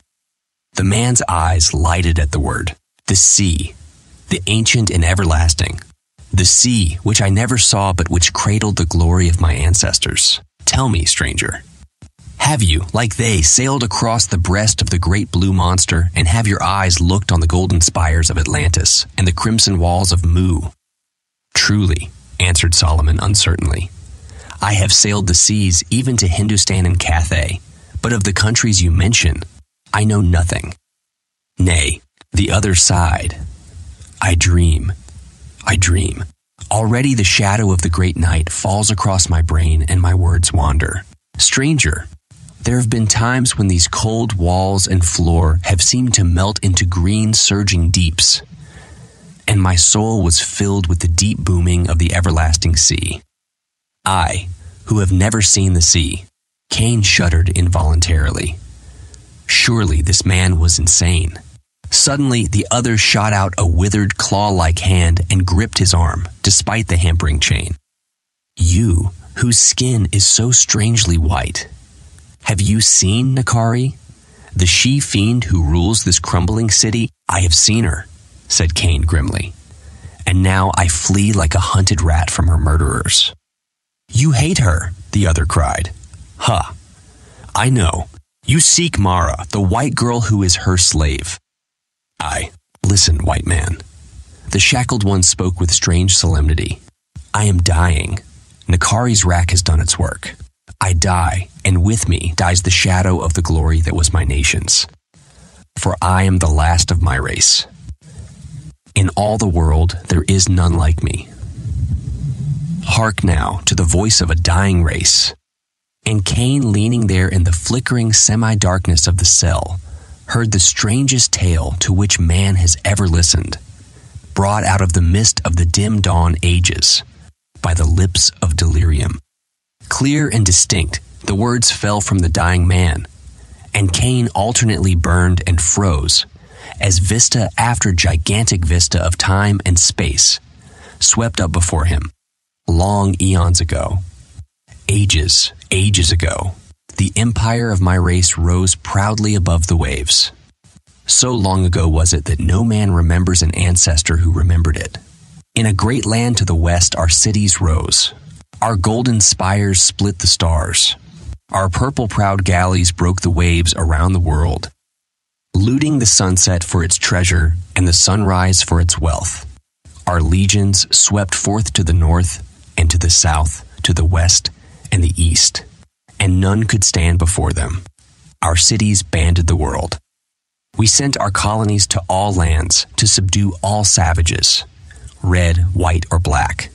The man's eyes lighted at the word. The sea, the ancient and everlasting. The sea, which I never saw but which cradled the glory of my ancestors. Tell me, stranger, have you, like they, sailed across the breast of the great blue monster, and have your eyes looked on the golden spires of Atlantis and the crimson walls of Mu? Truly, answered Solomon uncertainly. I have sailed the seas even to Hindustan and Cathay, but of the countries you mention, I know nothing. Nay, the other side. I dream. I dream. Already the shadow of the great night falls across my brain and my words wander. Stranger, There have been times when these cold walls and floor have seemed to melt into green surging deeps, and my soul was filled with the deep booming of the everlasting sea. I, who have never seen the sea, Kane shuddered involuntarily. Surely this man was insane. Suddenly, the other shot out a withered claw like hand and gripped his arm, despite the hampering chain. You, whose skin is so strangely white, have you seen Nakari? The she fiend who rules this crumbling city? I have seen her, said Kane grimly. And now I flee like a hunted rat from her murderers. You hate her, the other cried. Ha! Huh. I know. You seek Mara, the white girl who is her slave. I. Listen, white man. The shackled one spoke with strange solemnity. I am dying. Nakari's rack has done its work. I die, and with me dies the shadow of the glory that was my nation's. For I am the last of my race. In all the world there is none like me. Hark now to the voice of a dying race. And Kane, leaning there in the flickering semi darkness of the cell, heard the strangest tale to which man has ever listened, brought out of the mist of the dim dawn ages by the lips of delirium. Clear and distinct, the words fell from the dying man, and Kane alternately burned and froze as vista after gigantic vista of time and space swept up before him, long eons ago. Ages, ages ago, the empire of my race rose proudly above the waves. So long ago was it that no man remembers an ancestor who remembered it. In a great land to the west, our cities rose, our golden spires split the stars. Our purple proud galleys broke the waves around the world, looting the sunset for its treasure and the sunrise for its wealth. Our legions swept forth to the north and to the south, to the west and the east, and none could stand before them. Our cities banded the world. We sent our colonies to all lands to subdue all savages, red, white, or black,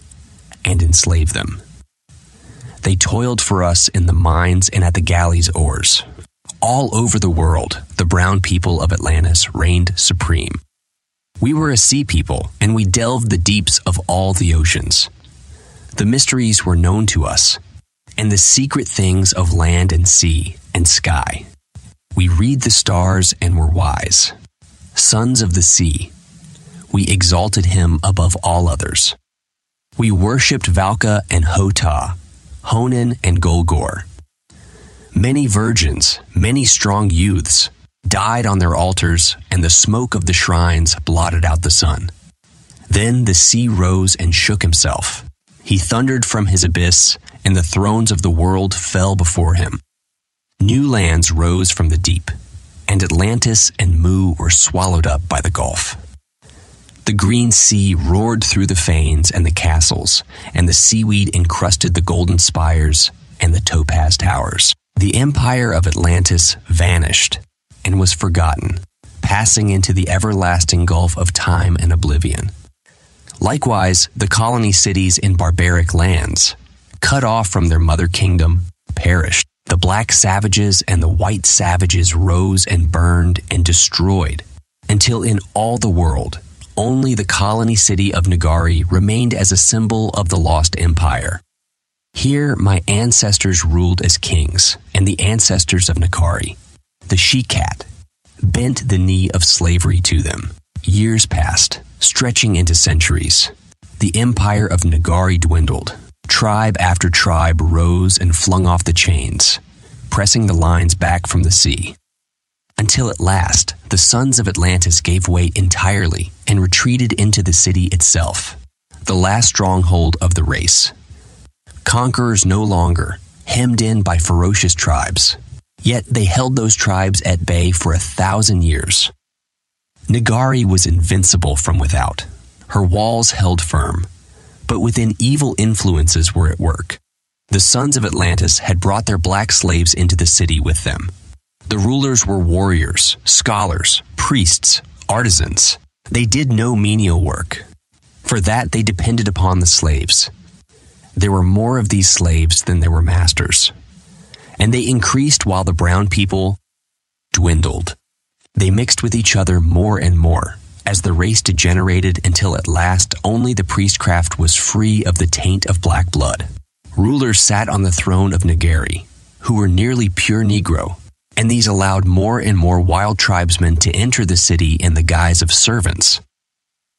and enslave them. They toiled for us in the mines and at the galley's oars. All over the world, the brown people of Atlantis reigned supreme. We were a sea people, and we delved the deeps of all the oceans. The mysteries were known to us, and the secret things of land and sea and sky. We read the stars and were wise. Sons of the sea, we exalted him above all others. We worshipped Valka and Hotah, Honan, and Golgor. Many virgins, many strong youths, died on their altars, and the smoke of the shrines blotted out the sun. Then the sea rose and shook himself. He thundered from his abyss, and the thrones of the world fell before him. New lands rose from the deep, and Atlantis and Mu were swallowed up by the gulf. The green sea roared through the fanes and the castles, and the seaweed encrusted the golden spires and the topaz towers. The empire of Atlantis vanished and was forgotten, passing into the everlasting gulf of time and oblivion. Likewise, the colony cities in barbaric lands, cut off from their mother kingdom, perished. The black savages and the white savages rose and burned and destroyed until in all the world only the colony city of Nagari remained as a symbol of the lost empire. Here, my ancestors ruled as kings, and the ancestors of Nakari, the she cat, bent the knee of slavery to them. Years passed, stretching into centuries. The empire of Nagari dwindled. Tribe after tribe rose and flung off the chains, pressing the lines back from the sea until at last the sons of Atlantis gave way entirely and retreated into the city itself, the last stronghold of the race. Conquerors no longer, hemmed in by ferocious tribes, yet they held those tribes at bay for a thousand years. Nagari was invincible from without. Her walls held firm, but within evil influences were at work. The sons of Atlantis had brought their black slaves into the city with them the rulers were warriors, scholars, priests, artisans. They did no menial work. For that, they depended upon the slaves. There were more of these slaves than there were masters. and they increased while the brown people dwindled. They mixed with each other more and more as the race degenerated until at last only the priestcraft was free of the taint of black blood. Rulers sat on the throne of Nagari, who were nearly pure Negro, and these allowed more and more wild tribesmen to enter the city in the guise of servants,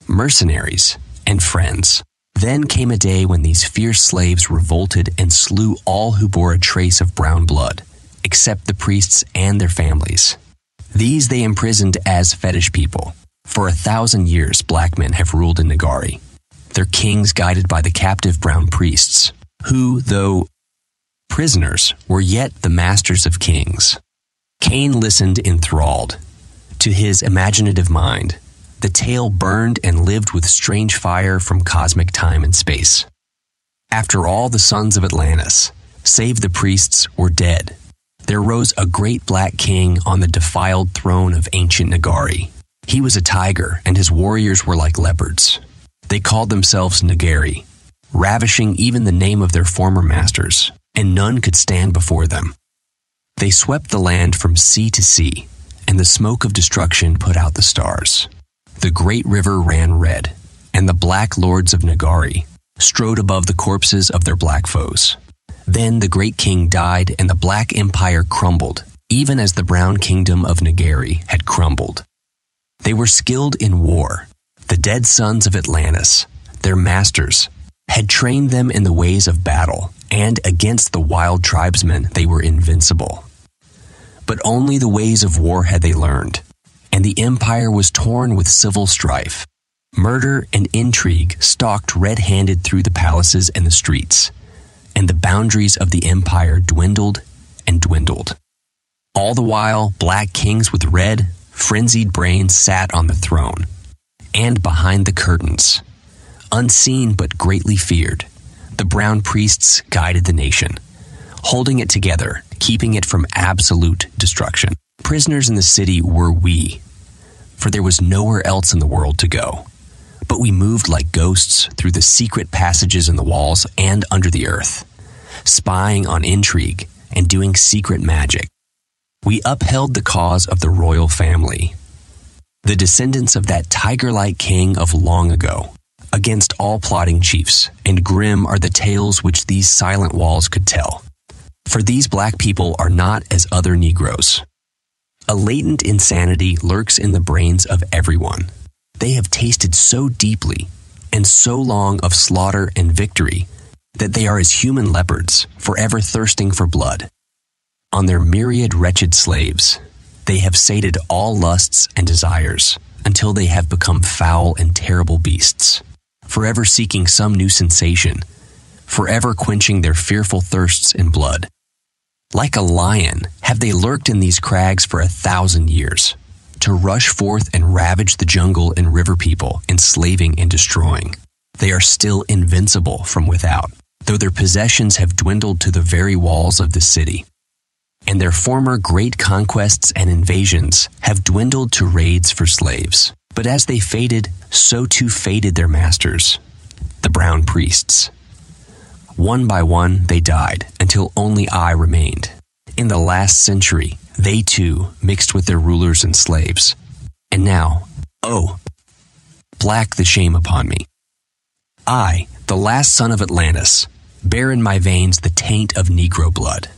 mercenaries, and friends. Then came a day when these fierce slaves revolted and slew all who bore a trace of brown blood, except the priests and their families. These they imprisoned as fetish people. For a thousand years, black men have ruled in Nagari, their kings guided by the captive brown priests, who, though prisoners, were yet the masters of kings. Kane listened enthralled. To his imaginative mind, the tale burned and lived with strange fire from cosmic time and space. After all the sons of Atlantis, save the priests, were dead, there rose a great black king on the defiled throne of ancient Nagari. He was a tiger, and his warriors were like leopards. They called themselves Nagari, ravishing even the name of their former masters, and none could stand before them. They swept the land from sea to sea, and the smoke of destruction put out the stars. The great river ran red, and the black lords of Nagari strode above the corpses of their black foes. Then the great king died, and the black empire crumbled, even as the brown kingdom of Nagari had crumbled. They were skilled in war. The dead sons of Atlantis, their masters, had trained them in the ways of battle, and against the wild tribesmen they were invincible. But only the ways of war had they learned, and the empire was torn with civil strife. Murder and intrigue stalked red handed through the palaces and the streets, and the boundaries of the empire dwindled and dwindled. All the while, black kings with red, frenzied brains sat on the throne and behind the curtains. Unseen but greatly feared, the brown priests guided the nation, holding it together, keeping it from absolute destruction. Prisoners in the city were we, for there was nowhere else in the world to go. But we moved like ghosts through the secret passages in the walls and under the earth, spying on intrigue and doing secret magic we upheld the cause of the royal family, the descendants of that tiger like king of long ago, against all plotting chiefs, and grim are the tales which these silent walls could tell. For these black people are not as other Negroes. A latent insanity lurks in the brains of everyone. They have tasted so deeply and so long of slaughter and victory that they are as human leopards, forever thirsting for blood on their myriad wretched slaves. They have sated all lusts and desires until they have become foul and terrible beasts, forever seeking some new sensation, forever quenching their fearful thirsts in blood. Like a lion, have they lurked in these crags for a thousand years, to rush forth and ravage the jungle and river people, enslaving and destroying. They are still invincible from without, though their possessions have dwindled to the very walls of the city and their former great conquests and invasions have dwindled to raids for slaves. But as they faded, so too faded their masters, the brown priests. One by one, they died until only I remained. In the last century, they too mixed with their rulers and slaves. And now, oh, black the shame upon me. I, the last son of Atlantis, bear in my veins the taint of Negro blood.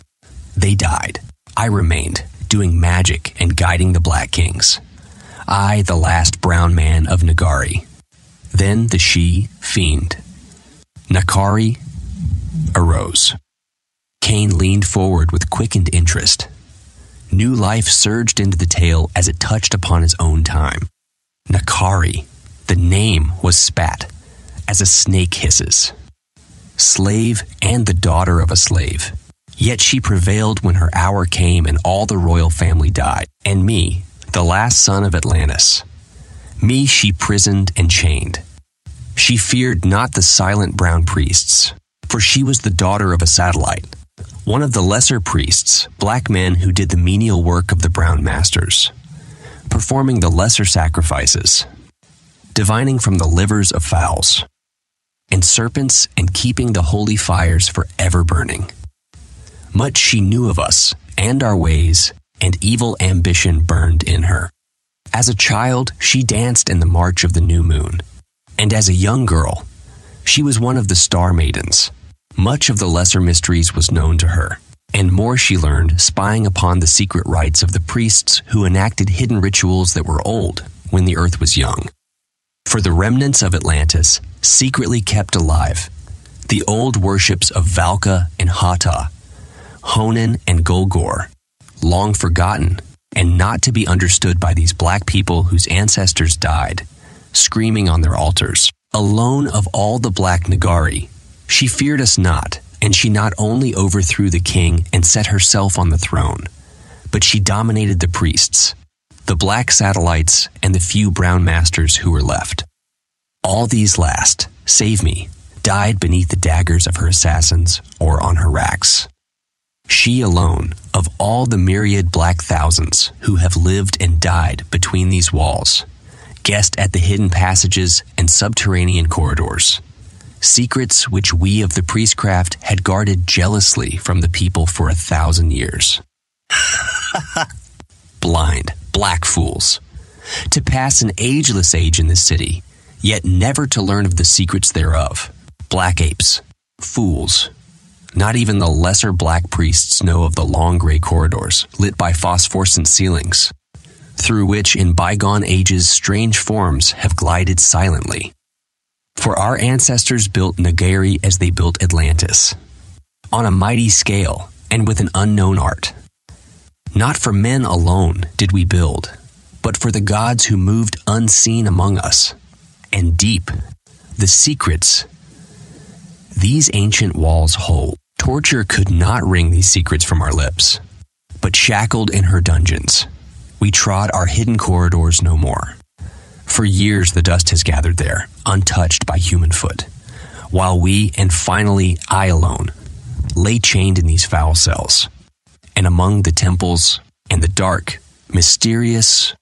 They died. I remained, doing magic and guiding the Black Kings. I, the last brown man of Nagari. Then the she fiend. Nakari arose. Kane leaned forward with quickened interest. New life surged into the tale as it touched upon his own time. Nakari, the name was spat, as a snake hisses. Slave and the daughter of a slave. Yet she prevailed when her hour came and all the royal family died. And me, the last son of Atlantis. Me she prisoned and chained. She feared not the silent brown priests, for she was the daughter of a satellite, one of the lesser priests, black men who did the menial work of the brown masters, performing the lesser sacrifices, divining from the livers of fowls, and serpents and keeping the holy fires forever burning. Much she knew of us and our ways, and evil ambition burned in her. As a child, she danced in the march of the new moon, and as a young girl, she was one of the star maidens. Much of the lesser mysteries was known to her, and more she learned spying upon the secret rites of the priests who enacted hidden rituals that were old when the earth was young. For the remnants of Atlantis, secretly kept alive, the old worships of Valka and Hata, Honan and Golgor, long forgotten and not to be understood by these black people whose ancestors died, screaming on their altars. Alone of all the black Nagari, she feared us not, and she not only overthrew the king and set herself on the throne, but she dominated the priests, the black satellites, and the few brown masters who were left. All these last, save me, died beneath the daggers of her assassins or on her racks. She alone, of all the myriad black thousands who have lived and died between these walls, guessed at the hidden passages and subterranean corridors, secrets which we of the priestcraft had guarded jealously from the people for a thousand years. Blind, black fools. To pass an ageless age in this city, yet never to learn of the secrets thereof. Black apes, fools. Not even the lesser black priests know of the long gray corridors, lit by phosphorescent ceilings, through which in bygone ages strange forms have glided silently. For our ancestors built Nagari as they built Atlantis, on a mighty scale and with an unknown art. Not for men alone did we build, but for the gods who moved unseen among us. And deep, the secrets these ancient walls hold. Torture could not wring these secrets from our lips. But shackled in her dungeons, we trod our hidden corridors no more. For years the dust has gathered there, untouched by human foot, while we, and finally I alone, lay chained in these foul cells and among the temples and the dark, mysterious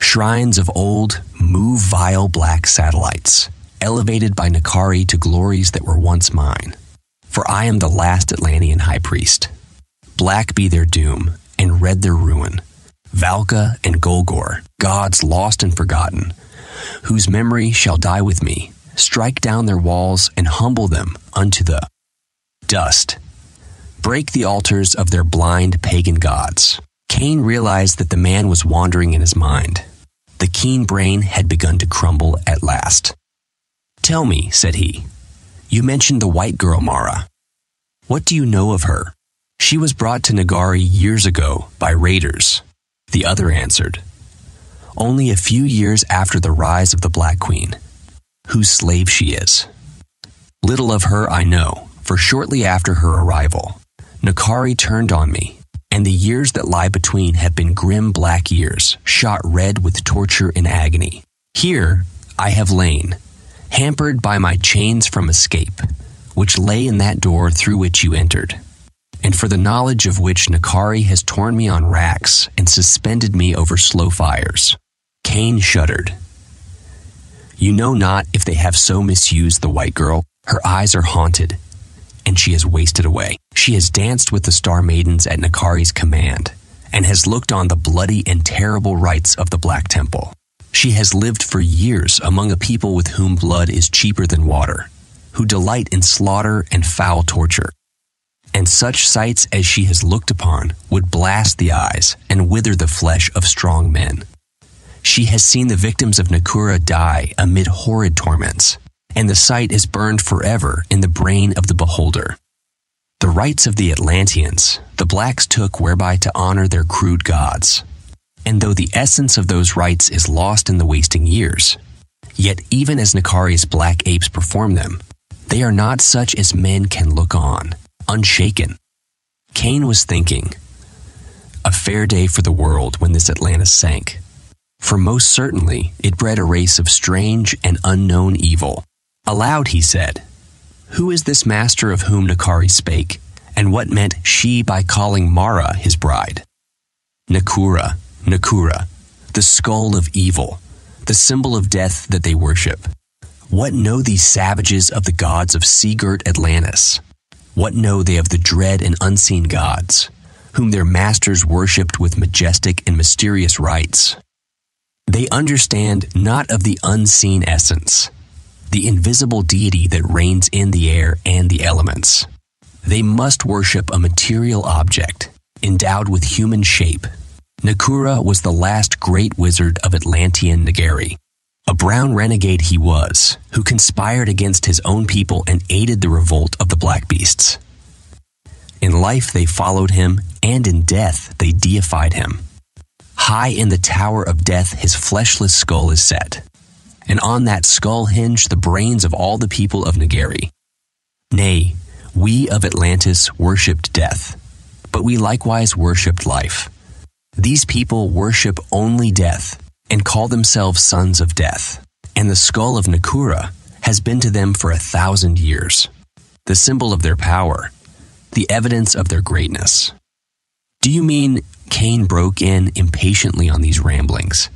shrines of old, move vile black satellites, elevated by Nakari to glories that were once mine. For I am the last Atlantean high priest. Black be their doom, and red their ruin. Valka and Golgor, gods lost and forgotten, whose memory shall die with me, strike down their walls and humble them unto the dust break the altars of their blind pagan gods. Kane realized that the man was wandering in his mind. The keen brain had begun to crumble at last. Tell me, said he, you mentioned the white girl Mara. What do you know of her? She was brought to Nagari years ago by raiders. The other answered, Only a few years after the rise of the Black Queen, whose slave she is. Little of her I know, for shortly after her arrival, Nakari turned on me, and the years that lie between have been grim black years, shot red with torture and agony. Here I have lain, hampered by my chains from escape, which lay in that door through which you entered, and for the knowledge of which Nakari has torn me on racks and suspended me over slow fires. Kane shuddered. You know not if they have so misused the white girl. Her eyes are haunted, and she has wasted away. She has danced with the star maidens at Nakari's command, and has looked on the bloody and terrible rites of the Black Temple. She has lived for years among a people with whom blood is cheaper than water, who delight in slaughter and foul torture. And such sights as she has looked upon would blast the eyes and wither the flesh of strong men. She has seen the victims of Nakura die amid horrid torments and the sight is burned forever in the brain of the beholder. The rites of the Atlanteans, the blacks took whereby to honor their crude gods. And though the essence of those rites is lost in the wasting years, yet even as Nakari's black apes perform them, they are not such as men can look on, unshaken. Kane was thinking, a fair day for the world when this Atlantis sank. For most certainly it bred a race of strange and unknown evil, Aloud he said, Who is this master of whom Nakari spake, and what meant she by calling Mara his bride? Nakura, Nakura, the skull of evil, the symbol of death that they worship. What know these savages of the gods of sea girt Atlantis? What know they of the dread and unseen gods, whom their masters worshipped with majestic and mysterious rites? They understand not of the unseen essence, the invisible deity that reigns in the air and the elements. They must worship a material object, endowed with human shape. Nakura was the last great wizard of Atlantean Nagari. A brown renegade he was, who conspired against his own people and aided the revolt of the Black Beasts. In life they followed him, and in death they deified him. High in the tower of death his fleshless skull is set, and on that skull hinge the brains of all the people of Nagari. Nay, we of Atlantis worshipped death, but we likewise worshipped life. These people worship only death and call themselves sons of death, and the skull of Nakura has been to them for a thousand years, the symbol of their power, the evidence of their greatness. Do you mean Kane broke in impatiently on these ramblings?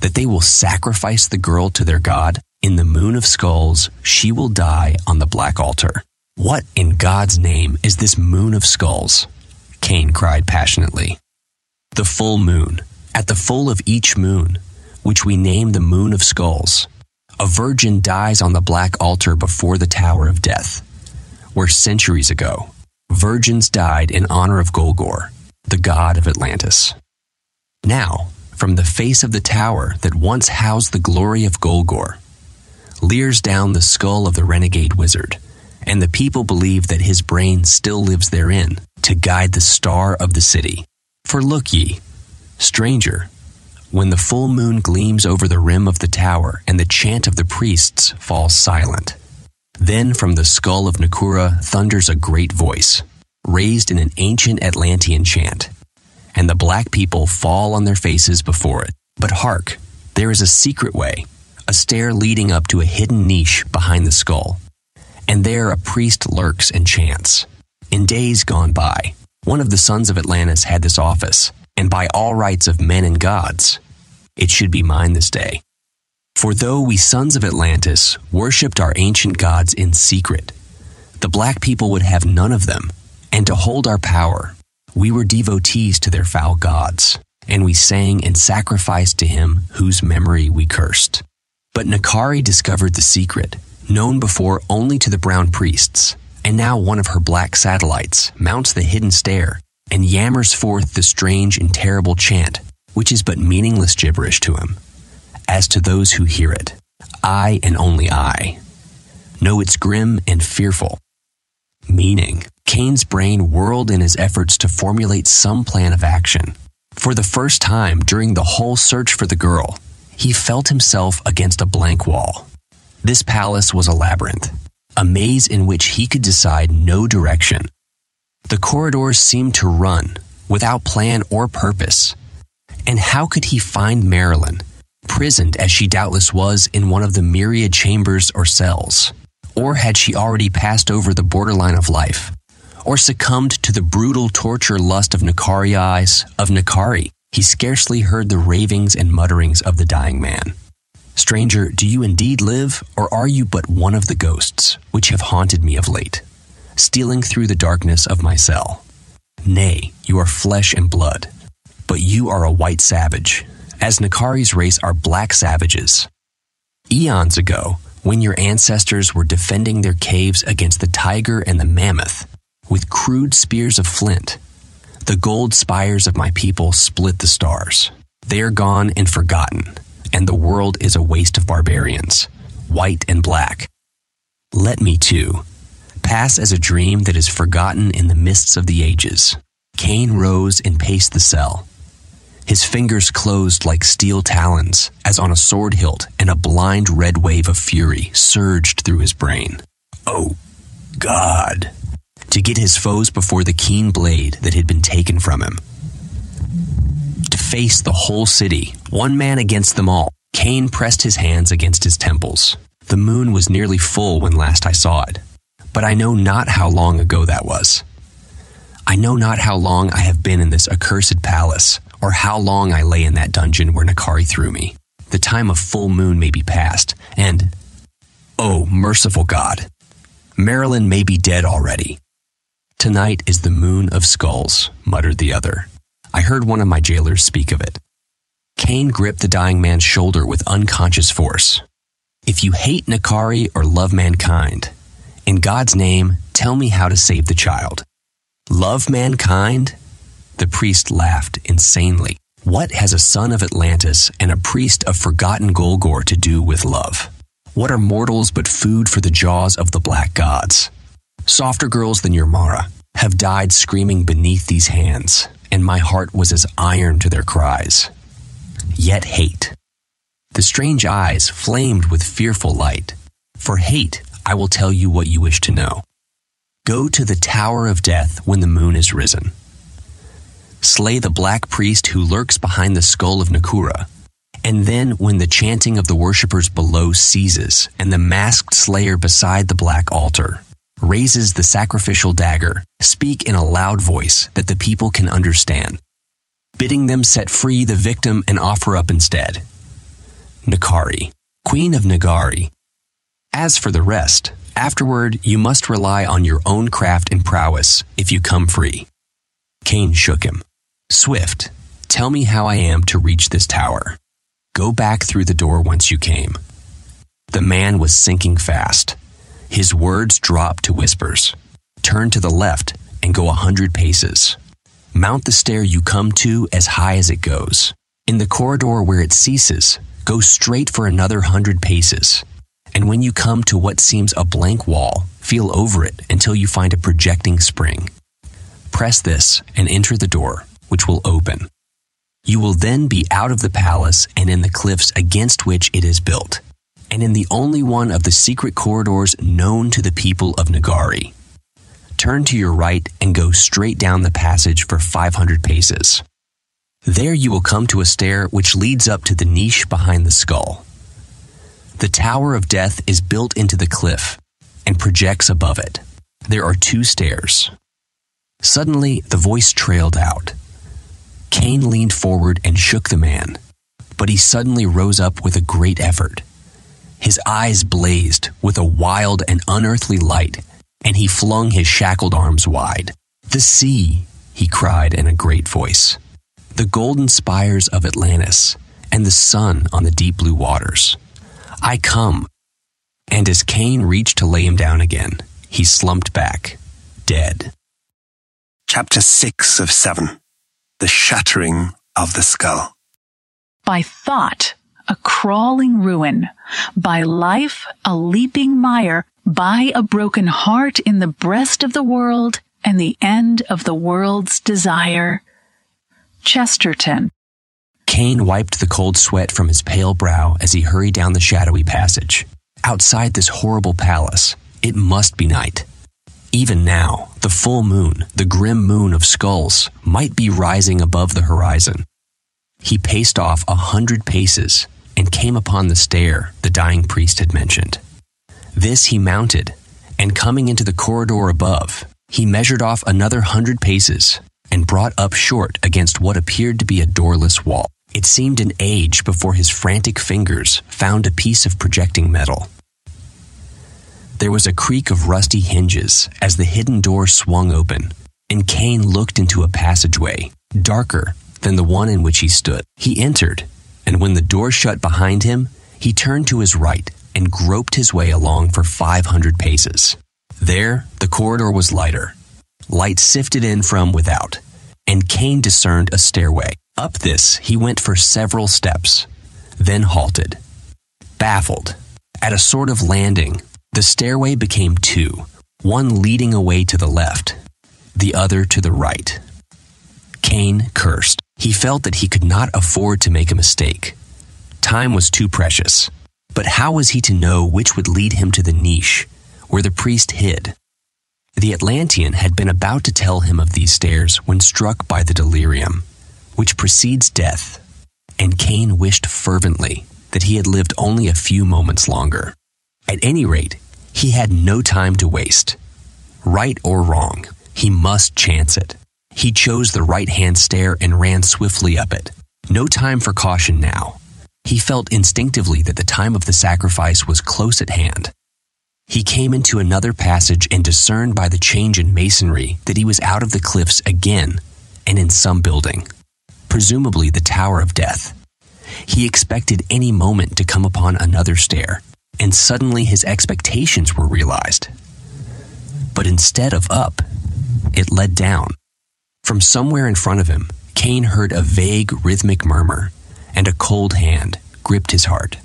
That they will sacrifice the girl to their god? In the moon of skulls, she will die on the black altar. What in God's name is this moon of skulls? Kane cried passionately. The full moon, at the full of each moon, which we name the moon of skulls, a virgin dies on the black altar before the tower of death, where centuries ago, virgins died in honor of Golgor, the god of Atlantis. Now, from the face of the tower that once housed the glory of Golgor, leers down the skull of the renegade wizard, and the people believe that his brain still lives therein to guide the star of the city. For look ye, stranger, when the full moon gleams over the rim of the tower and the chant of the priests falls silent, then from the skull of Nakura thunders a great voice, raised in an ancient Atlantean chant, and the black people fall on their faces before it. But hark, there is a secret way, a stair leading up to a hidden niche behind the skull, and there a priest lurks and chants. In days gone by, one of the sons of Atlantis had this office, and by all rights of men and gods, it should be mine this day. For though we sons of Atlantis worshipped our ancient gods in secret, the black people would have none of them, and to hold our power, we were devotees to their foul gods, and we sang and sacrificed to him whose memory we cursed. But Nakari discovered the secret, known before only to the brown priests, and now one of her black satellites mounts the hidden stair and yammers forth the strange and terrible chant, which is but meaningless gibberish to him. As to those who hear it, I and only I know it's grim and fearful. Meaning, Kane's brain whirled in his efforts to formulate some plan of action. For the first time during the whole search for the girl, he felt himself against a blank wall. This palace was a labyrinth, a maze in which he could decide no direction. The corridors seemed to run without plan or purpose. And how could he find Marylin, prisoned as she doubtless was in one of the myriad chambers or cells? Or had she already passed over the borderline of life? Or succumbed to the brutal torture lust of Nakari eyes, of Nakari? He scarcely heard the ravings and mutterings of the dying man. Stranger, do you indeed live, or are you but one of the ghosts which have haunted me of late, stealing through the darkness of my cell? Nay, you are flesh and blood, but you are a white savage, as Nakari's race are black savages. Eons ago, when your ancestors were defending their caves against the tiger and the mammoth with crude spears of flint, the gold spires of my people split the stars. They are gone and forgotten, and the world is a waste of barbarians, white and black. Let me, too, pass as a dream that is forgotten in the mists of the ages. Kane rose and paced the cell. His fingers closed like steel talons, as on a sword hilt, and a blind red wave of fury surged through his brain. Oh, God! To get his foes before the keen blade that had been taken from him. To face the whole city, one man against them all. Kane pressed his hands against his temples. The moon was nearly full when last I saw it, but I know not how long ago that was. I know not how long I have been in this accursed palace, or how long I lay in that dungeon where Nakari threw me. The time of full moon may be past, and, oh, merciful God, Marylin may be dead already. Tonight is the moon of skulls, muttered the other. I heard one of my jailers speak of it. Kane gripped the dying man's shoulder with unconscious force. If you hate Nakari or love mankind, in God's name, tell me how to save the child. Love mankind? The priest laughed insanely. What has a son of Atlantis and a priest of forgotten Golgor to do with love? What are mortals but food for the jaws of the black gods? Softer girls than your Mara have died screaming beneath these hands, and my heart was as iron to their cries. Yet hate. The strange eyes flamed with fearful light. For hate, I will tell you what you wish to know. Go to the Tower of Death when the moon is risen. Slay the black priest who lurks behind the skull of Nakura. And then, when the chanting of the worshippers below ceases and the masked slayer beside the black altar raises the sacrificial dagger, speak in a loud voice that the people can understand, bidding them set free the victim and offer up instead. Nakari, Queen of Negari. As for the rest, afterward you must rely on your own craft and prowess if you come free. Kane shook him. Swift, tell me how I am to reach this tower. Go back through the door whence you came. The man was sinking fast. His words dropped to whispers. Turn to the left and go a hundred paces. Mount the stair you come to as high as it goes. In the corridor where it ceases, go straight for another hundred paces. And when you come to what seems a blank wall, feel over it until you find a projecting spring. Press this and enter the door, which will open. You will then be out of the palace and in the cliffs against which it is built, and in the only one of the secret corridors known to the people of Negari. Turn to your right and go straight down the passage for 500 paces. There you will come to a stair which leads up to the niche behind the skull. The Tower of Death is built into the cliff and projects above it. There are two stairs. Suddenly, the voice trailed out. Kane leaned forward and shook the man, but he suddenly rose up with a great effort. His eyes blazed with a wild and unearthly light, and he flung his shackled arms wide. The sea, he cried in a great voice. The golden spires of Atlantis, and the sun on the deep blue waters. I come. And as Kane reached to lay him down again, he slumped back, dead. Chapter 6 of 7 The Shattering of the Skull. By thought, a crawling ruin. By life, a leaping mire. By a broken heart in the breast of the world and the end of the world's desire. Chesterton. Kane wiped the cold sweat from his pale brow as he hurried down the shadowy passage. Outside this horrible palace, it must be night. Even now, the full moon, the grim moon of skulls, might be rising above the horizon. He paced off a hundred paces and came upon the stair the dying priest had mentioned. This he mounted, and coming into the corridor above, he measured off another hundred paces and brought up short against what appeared to be a doorless wall. It seemed an age before his frantic fingers found a piece of projecting metal. There was a creak of rusty hinges as the hidden door swung open, and Kane looked into a passageway, darker than the one in which he stood. He entered, and when the door shut behind him, he turned to his right and groped his way along for 500 paces. There, the corridor was lighter. Light sifted in from without, and Kane discerned a stairway. Up this, he went for several steps, then halted. Baffled, at a sort of landing, the stairway became two, one leading away to the left, the other to the right. Kane cursed. He felt that he could not afford to make a mistake. Time was too precious. But how was he to know which would lead him to the niche where the priest hid? The Atlantean had been about to tell him of these stairs when struck by the delirium, which precedes death, and Kane wished fervently that he had lived only a few moments longer. At any rate, he had no time to waste. Right or wrong, he must chance it. He chose the right hand stair and ran swiftly up it. No time for caution now. He felt instinctively that the time of the sacrifice was close at hand. He came into another passage and discerned by the change in masonry that he was out of the cliffs again and in some building, presumably the Tower of Death. He expected any moment to come upon another stair, and suddenly his expectations were realized. But instead of up, it led down. From somewhere in front of him, Kane heard a vague rhythmic murmur, and a cold hand gripped his heart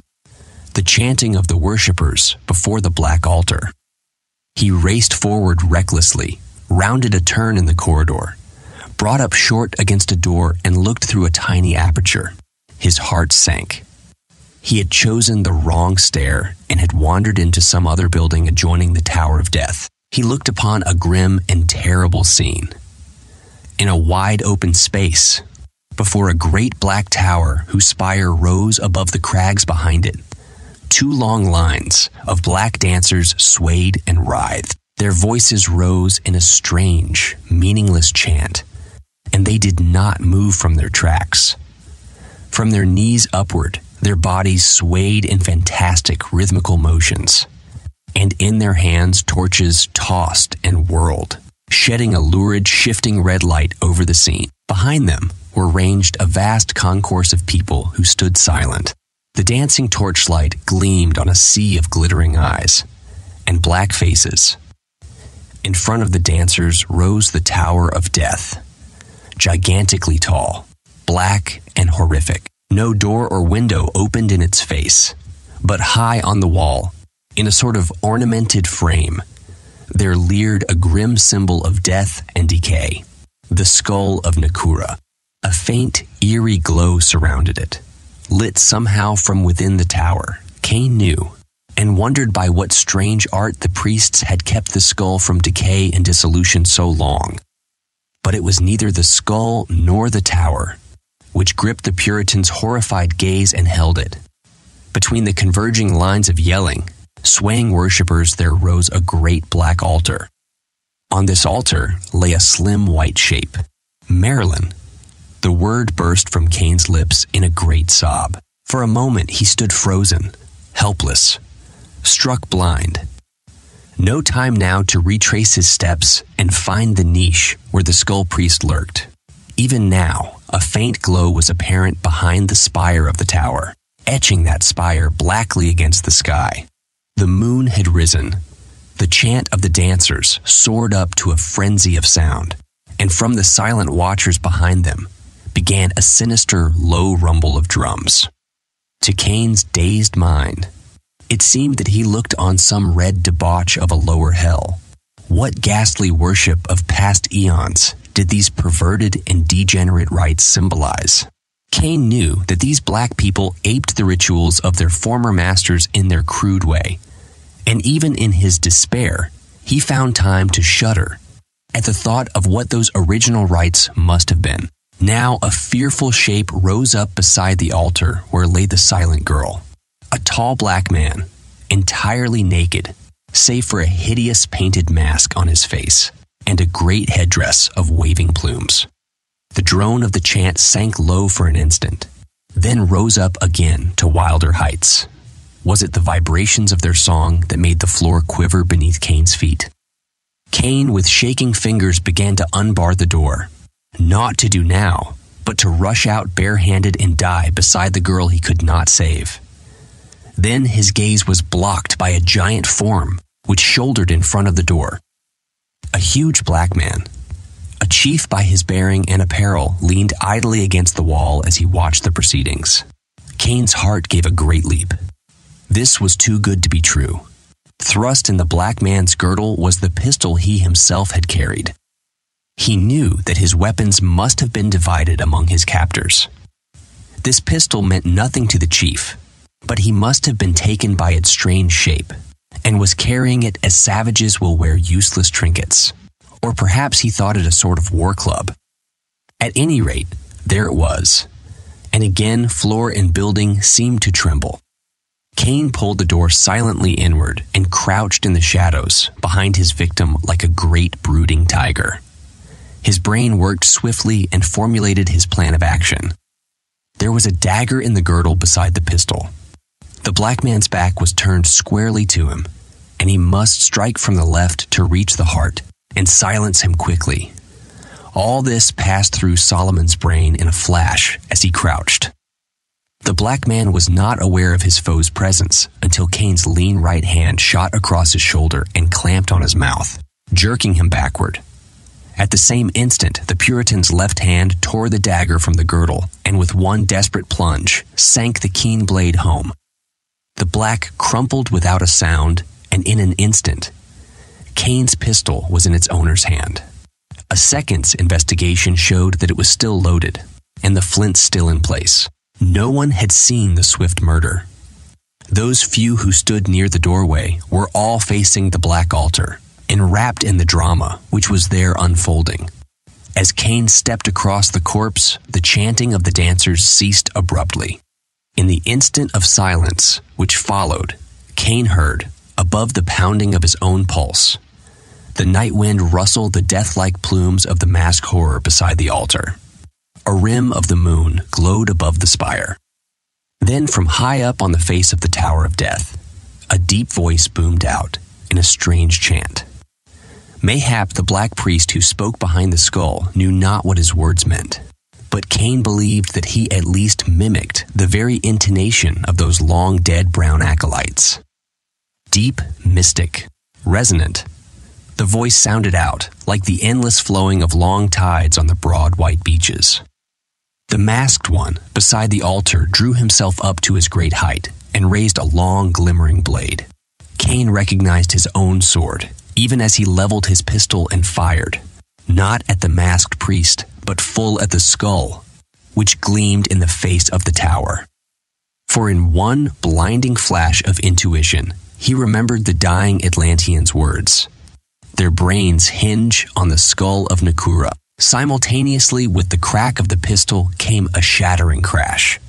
the chanting of the worshippers before the black altar. He raced forward recklessly, rounded a turn in the corridor, brought up short against a door, and looked through a tiny aperture. His heart sank. He had chosen the wrong stair and had wandered into some other building adjoining the Tower of Death. He looked upon a grim and terrible scene. In a wide open space, before a great black tower whose spire rose above the crags behind it, Two long lines of black dancers swayed and writhed. Their voices rose in a strange, meaningless chant, and they did not move from their tracks. From their knees upward, their bodies swayed in fantastic rhythmical motions, and in their hands torches tossed and whirled, shedding a lurid, shifting red light over the scene. Behind them were ranged a vast concourse of people who stood silent, the dancing torchlight gleamed on a sea of glittering eyes and black faces. In front of the dancers rose the Tower of Death, gigantically tall, black and horrific. No door or window opened in its face, but high on the wall, in a sort of ornamented frame, there leered a grim symbol of death and decay the skull of Nakura. A faint, eerie glow surrounded it lit somehow from within the tower, Kane knew, and wondered by what strange art the priests had kept the skull from decay and dissolution so long. But it was neither the skull nor the tower, which gripped the Puritan's horrified gaze and held it. Between the converging lines of yelling, swaying worshippers, there rose a great black altar. On this altar lay a slim white shape. Marylin, the word burst from Kane's lips in a great sob. For a moment he stood frozen, helpless, struck blind. No time now to retrace his steps and find the niche where the skull priest lurked. Even now, a faint glow was apparent behind the spire of the tower, etching that spire blackly against the sky. The moon had risen. The chant of the dancers soared up to a frenzy of sound, and from the silent watchers behind them, began a sinister, low rumble of drums. To Kane's dazed mind, it seemed that he looked on some red debauch of a lower hell. What ghastly worship of past eons did these perverted and degenerate rites symbolize? Kane knew that these black people aped the rituals of their former masters in their crude way, and even in his despair, he found time to shudder at the thought of what those original rites must have been. Now a fearful shape rose up beside the altar where lay the silent girl. A tall black man, entirely naked, save for a hideous painted mask on his face and a great headdress of waving plumes. The drone of the chant sank low for an instant, then rose up again to wilder heights. Was it the vibrations of their song that made the floor quiver beneath Kane's feet? Kane, with shaking fingers, began to unbar the door not to do now, but to rush out barehanded and die beside the girl he could not save. Then his gaze was blocked by a giant form which shouldered in front of the door. A huge black man, a chief by his bearing and apparel, leaned idly against the wall as he watched the proceedings. Kane's heart gave a great leap. This was too good to be true. Thrust in the black man's girdle was the pistol he himself had carried. He knew that his weapons must have been divided among his captors. This pistol meant nothing to the chief, but he must have been taken by its strange shape and was carrying it as savages will wear useless trinkets. Or perhaps he thought it a sort of war club. At any rate, there it was. And again, floor and building seemed to tremble. Kane pulled the door silently inward and crouched in the shadows behind his victim like a great brooding tiger. His brain worked swiftly and formulated his plan of action. There was a dagger in the girdle beside the pistol. The black man's back was turned squarely to him, and he must strike from the left to reach the heart and silence him quickly. All this passed through Solomon's brain in a flash as he crouched. The black man was not aware of his foe's presence until Kane's lean right hand shot across his shoulder and clamped on his mouth, jerking him backward. At the same instant, the Puritan's left hand tore the dagger from the girdle and with one desperate plunge sank the keen blade home. The black crumpled without a sound, and in an instant, Kane's pistol was in its owner's hand. A second's investigation showed that it was still loaded, and the flint still in place. No one had seen the swift murder. Those few who stood near the doorway were all facing the black altar, enwrapped in the drama which was there unfolding. As Kane stepped across the corpse, the chanting of the dancers ceased abruptly. In the instant of silence which followed, Kane heard, above the pounding of his own pulse, the night wind rustled the death like plumes of the mask horror beside the altar. A rim of the moon glowed above the spire. Then, from high up on the face of the Tower of Death, a deep voice boomed out in a strange chant. Mayhap the black priest who spoke behind the skull knew not what his words meant, but Kane believed that he at least mimicked the very intonation of those long dead brown acolytes. Deep, mystic, resonant, the voice sounded out like the endless flowing of long tides on the broad white beaches. The masked one beside the altar drew himself up to his great height and raised a long, glimmering blade. Kane recognized his own sword, even as he leveled his pistol and fired, not at the masked priest, but full at the skull, which gleamed in the face of the tower. For in one blinding flash of intuition, he remembered the dying Atlantean's words their brains hinge on the skull of Nakura. Simultaneously with the crack of the pistol came a shattering crash.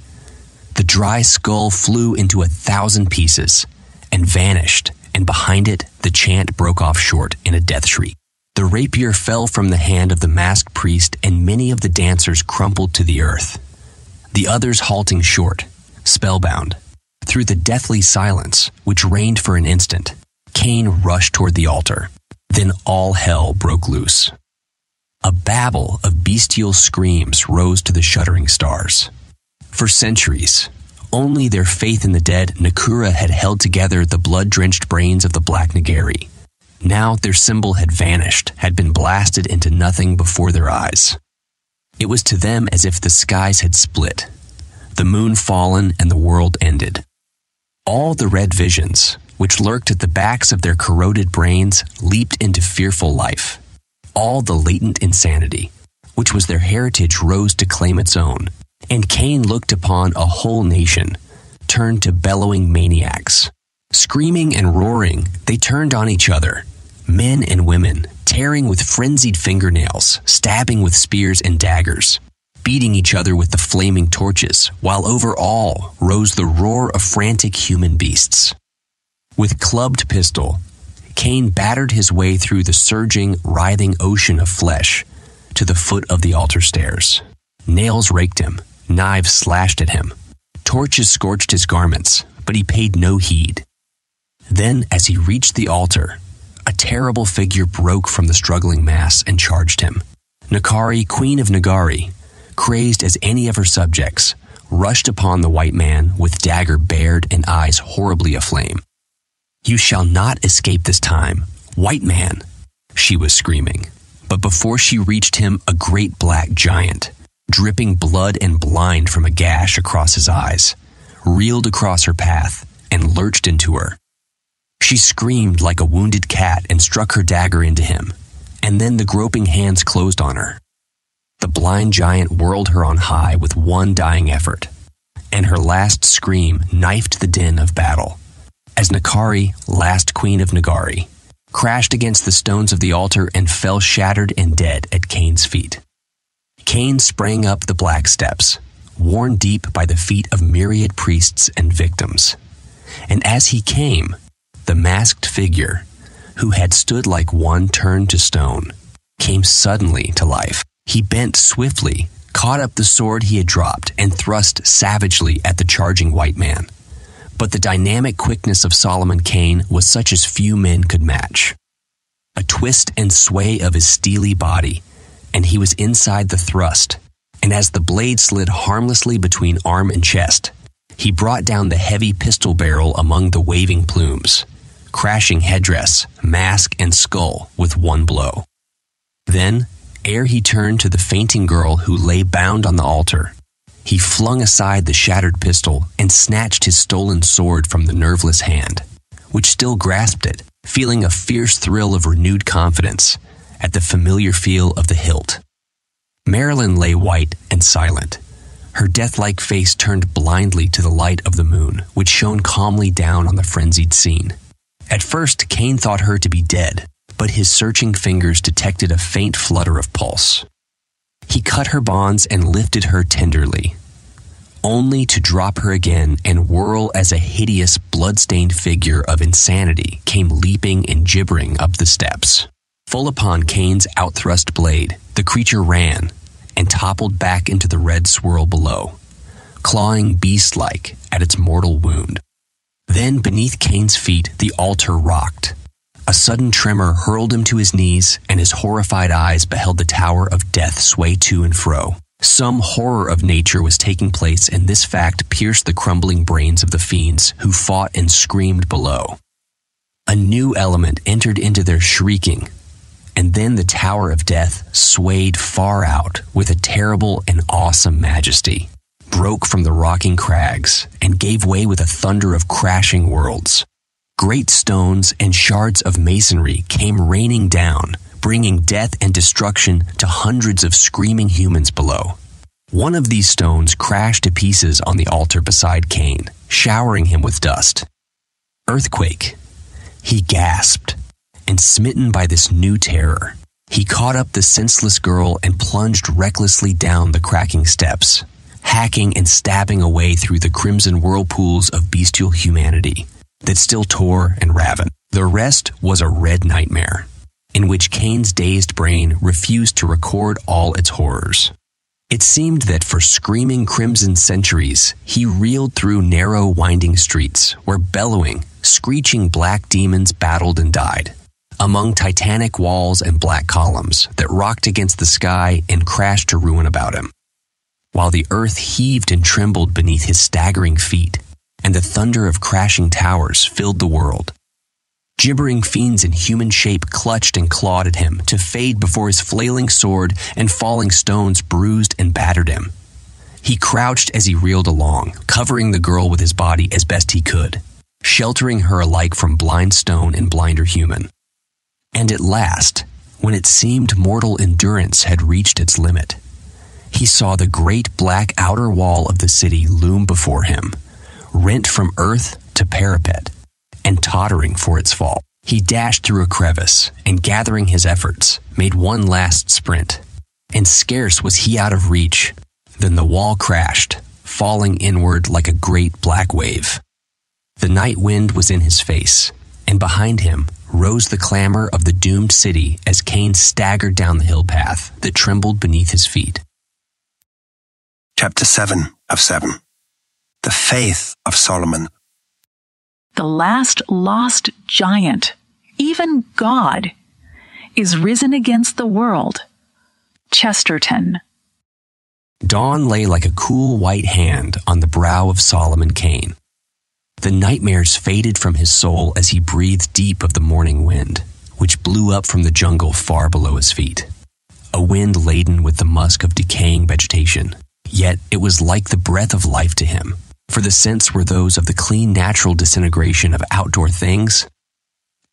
The dry skull flew into a thousand pieces and vanished, and behind it, the chant broke off short in a death shriek. The rapier fell from the hand of the masked priest, and many of the dancers crumpled to the earth. The others halting short, spellbound. Through the deathly silence, which reigned for an instant, Kane rushed toward the altar. Then all hell broke loose. A babble of bestial screams rose to the shuddering stars. For centuries, only their faith in the dead Nakura had held together the blood drenched brains of the Black Negari. Now their symbol had vanished, had been blasted into nothing before their eyes. It was to them as if the skies had split, the moon fallen, and the world ended. All the red visions, which lurked at the backs of their corroded brains, leaped into fearful life. All the latent insanity, which was their heritage, rose to claim its own. And Kane looked upon a whole nation, turned to bellowing maniacs. Screaming and roaring, they turned on each other, men and women, tearing with frenzied fingernails, stabbing with spears and daggers, beating each other with the flaming torches, while over all rose the roar of frantic human beasts. With clubbed pistol, Kane battered his way through the surging, writhing ocean of flesh to the foot of the altar stairs. Nails raked him, knives slashed at him, torches scorched his garments, but he paid no heed. Then, as he reached the altar, a terrible figure broke from the struggling mass and charged him. Nakari, queen of Negari, crazed as any of her subjects, rushed upon the white man with dagger bared and eyes horribly aflame. You shall not escape this time, white man, she was screaming. But before she reached him, a great black giant, dripping blood and blind from a gash across his eyes, reeled across her path and lurched into her. She screamed like a wounded cat and struck her dagger into him, and then the groping hands closed on her. The blind giant whirled her on high with one dying effort, and her last scream knifed the din of battle as Nakari, last queen of Negari, crashed against the stones of the altar and fell shattered and dead at Kane's feet. Kane sprang up the black steps, worn deep by the feet of myriad priests and victims. And as he came, the masked figure, who had stood like one turned to stone, came suddenly to life. He bent swiftly, caught up the sword he had dropped, and thrust savagely at the charging white man But the dynamic quickness of Solomon Kane was such as few men could match. A twist and sway of his steely body, and he was inside the thrust, and as the blade slid harmlessly between arm and chest, he brought down the heavy pistol barrel among the waving plumes, crashing headdress, mask, and skull with one blow. Then, ere he turned to the fainting girl who lay bound on the altar, he flung aside the shattered pistol and snatched his stolen sword from the nerveless hand, which still grasped it, feeling a fierce thrill of renewed confidence at the familiar feel of the hilt. Marylin lay white and silent, her death-like face turned blindly to the light of the moon, which shone calmly down on the frenzied scene. At first, Kane thought her to be dead, but his searching fingers detected a faint flutter of pulse. He cut her bonds and lifted her tenderly, only to drop her again and whirl as a hideous, blood-stained figure of insanity came leaping and gibbering up the steps. Full upon Kane's outthrust blade, the creature ran, and toppled back into the red swirl below, clawing beast like at its mortal wound. Then, beneath Kane's feet, the altar rocked. A sudden tremor hurled him to his knees, and his horrified eyes beheld the tower of death sway to and fro. Some horror of nature was taking place, and this fact pierced the crumbling brains of the fiends who fought and screamed below. A new element entered into their shrieking, and then the Tower of Death swayed far out with a terrible and awesome majesty, broke from the rocking crags, and gave way with a thunder of crashing worlds. Great stones and shards of masonry came raining down, bringing death and destruction to hundreds of screaming humans below. One of these stones crashed to pieces on the altar beside Kane, showering him with dust. Earthquake. He gasped and smitten by this new terror, he caught up the senseless girl and plunged recklessly down the cracking steps, hacking and stabbing away through the crimson whirlpools of bestial humanity that still tore and ravened. The rest was a red nightmare, in which Kane's dazed brain refused to record all its horrors. It seemed that for screaming crimson centuries, he reeled through narrow, winding streets where bellowing, screeching black demons battled and died among titanic walls and black columns that rocked against the sky and crashed to ruin about him. While the earth heaved and trembled beneath his staggering feet, and the thunder of crashing towers filled the world. Gibbering fiends in human shape clutched and clawed at him to fade before his flailing sword, and falling stones bruised and battered him. He crouched as he reeled along, covering the girl with his body as best he could, sheltering her alike from blind stone and blinder human. And at last, when it seemed mortal endurance had reached its limit, he saw the great black outer wall of the city loom before him, rent from earth to parapet, and tottering for its fall. He dashed through a crevice and, gathering his efforts, made one last sprint. And scarce was he out of reach than the wall crashed, falling inward like a great black wave. The night wind was in his face, and behind him rose the clamor of the doomed city as Kane staggered down the hill path that trembled beneath his feet. Chapter 7 of 7 The Faith of Solomon. The last lost giant, even God, is risen against the world. Chesterton. Dawn lay like a cool white hand on the brow of Solomon Kane. The nightmares faded from his soul as he breathed deep of the morning wind, which blew up from the jungle far below his feet. A wind laden with the musk of decaying vegetation. Yet it was like the breath of life to him, for the scents were those of the clean natural disintegration of outdoor things,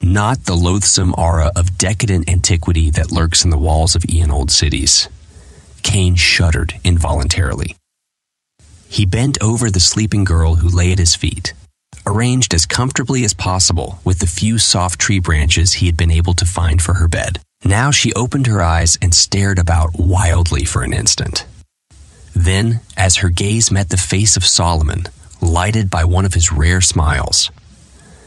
not the loathsome aura of decadent antiquity that lurks in the walls of eon old cities. Kane shuddered involuntarily. He bent over the sleeping girl who lay at his feet arranged as comfortably as possible with the few soft tree branches he had been able to find for her bed. Now she opened her eyes and stared about wildly for an instant. Then, as her gaze met the face of Solomon, lighted by one of his rare smiles,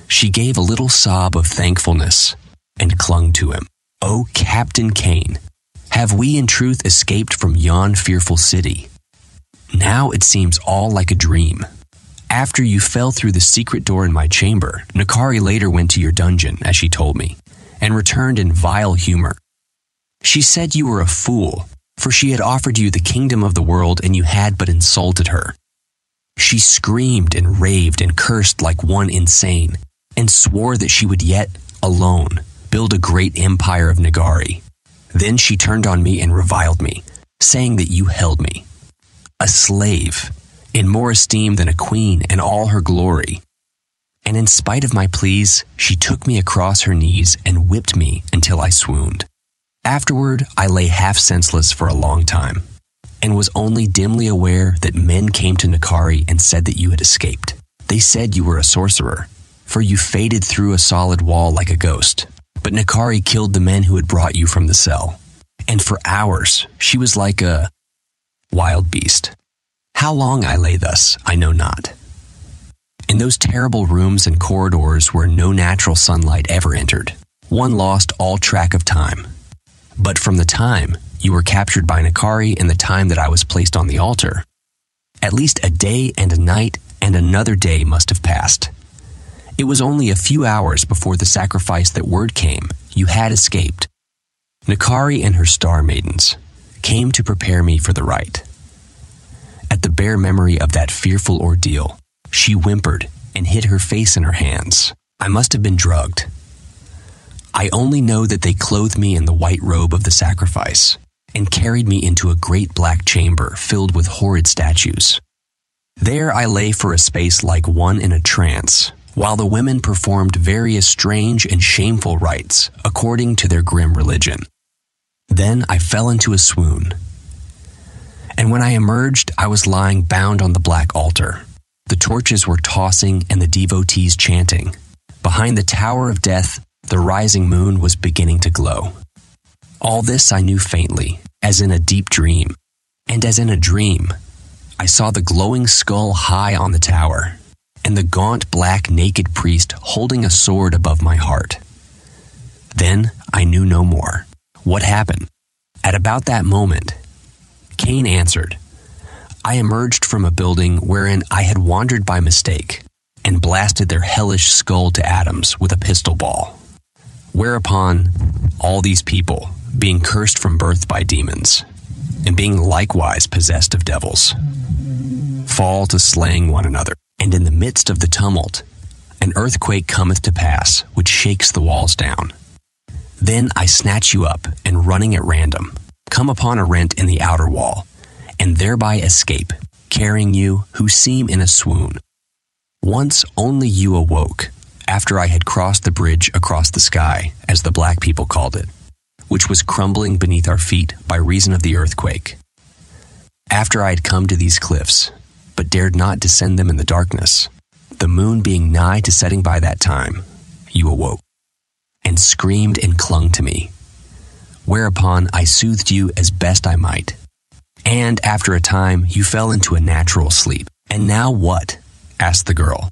she gave a little sob of thankfulness and clung to him. O oh, Captain Kane, have we in truth escaped from yon fearful city? Now it seems all like a dream After you fell through the secret door in my chamber, Nakari later went to your dungeon, as she told me, and returned in vile humor. She said you were a fool, for she had offered you the kingdom of the world and you had but insulted her. She screamed and raved and cursed like one insane, and swore that she would yet, alone, build a great empire of Negari. Then she turned on me and reviled me, saying that you held me, a slave, in more esteem than a queen and all her glory. And in spite of my pleas, she took me across her knees and whipped me until I swooned. Afterward, I lay half senseless for a long time, and was only dimly aware that men came to Nakari and said that you had escaped. They said you were a sorcerer, for you faded through a solid wall like a ghost. But Nakari killed the men who had brought you from the cell. And for hours, she was like a wild beast. How long I lay thus, I know not. In those terrible rooms and corridors where no natural sunlight ever entered, one lost all track of time. But from the time you were captured by Nakari and the time that I was placed on the altar, at least a day and a night and another day must have passed. It was only a few hours before the sacrifice that word came you had escaped. Nakari and her star maidens came to prepare me for the rite. At the bare memory of that fearful ordeal, she whimpered and hid her face in her hands. I must have been drugged. I only know that they clothed me in the white robe of the sacrifice and carried me into a great black chamber filled with horrid statues. There I lay for a space like one in a trance, while the women performed various strange and shameful rites according to their grim religion. Then I fell into a swoon. And when I emerged, I was lying bound on the black altar. The torches were tossing and the devotees chanting. Behind the Tower of Death, the rising moon was beginning to glow. All this I knew faintly, as in a deep dream. And as in a dream, I saw the glowing skull high on the tower, and the gaunt black naked priest holding a sword above my heart. Then I knew no more. What happened? At about that moment, Kane answered, I emerged from a building wherein I had wandered by mistake and blasted their hellish skull to atoms with a pistol ball. Whereupon all these people, being cursed from birth by demons, and being likewise possessed of devils, fall to slaying one another. And in the midst of the tumult, an earthquake cometh to pass, which shakes the walls down. Then I snatch you up, and running at random, come upon a rent in the outer wall, and thereby escape, carrying you who seem in a swoon. Once only you awoke, after I had crossed the bridge across the sky, as the black people called it, which was crumbling beneath our feet by reason of the earthquake. After I had come to these cliffs, but dared not descend them in the darkness, the moon being nigh to setting by that time, you awoke, and screamed and clung to me. Whereupon I soothed you as best I might. And after a time, you fell into a natural sleep. And now what? asked the girl.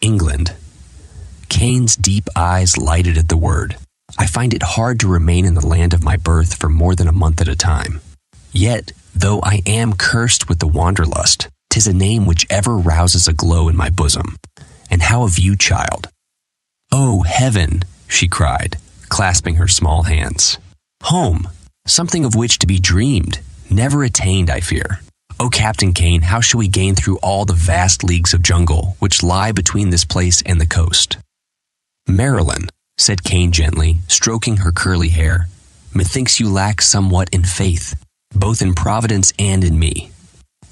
England. Kane's deep eyes lighted at the word. I find it hard to remain in the land of my birth for more than a month at a time. Yet, though I am cursed with the wanderlust, tis a name which ever rouses a glow in my bosom. And how of you, child? Oh, heaven, she cried, clasping her small hands. Home, something of which to be dreamed, never attained, I fear. O Captain Kane, how shall we gain through all the vast leagues of jungle which lie between this place and the coast? Marylin, said Kane gently, stroking her curly hair, methinks you lack somewhat in faith, both in Providence and in me.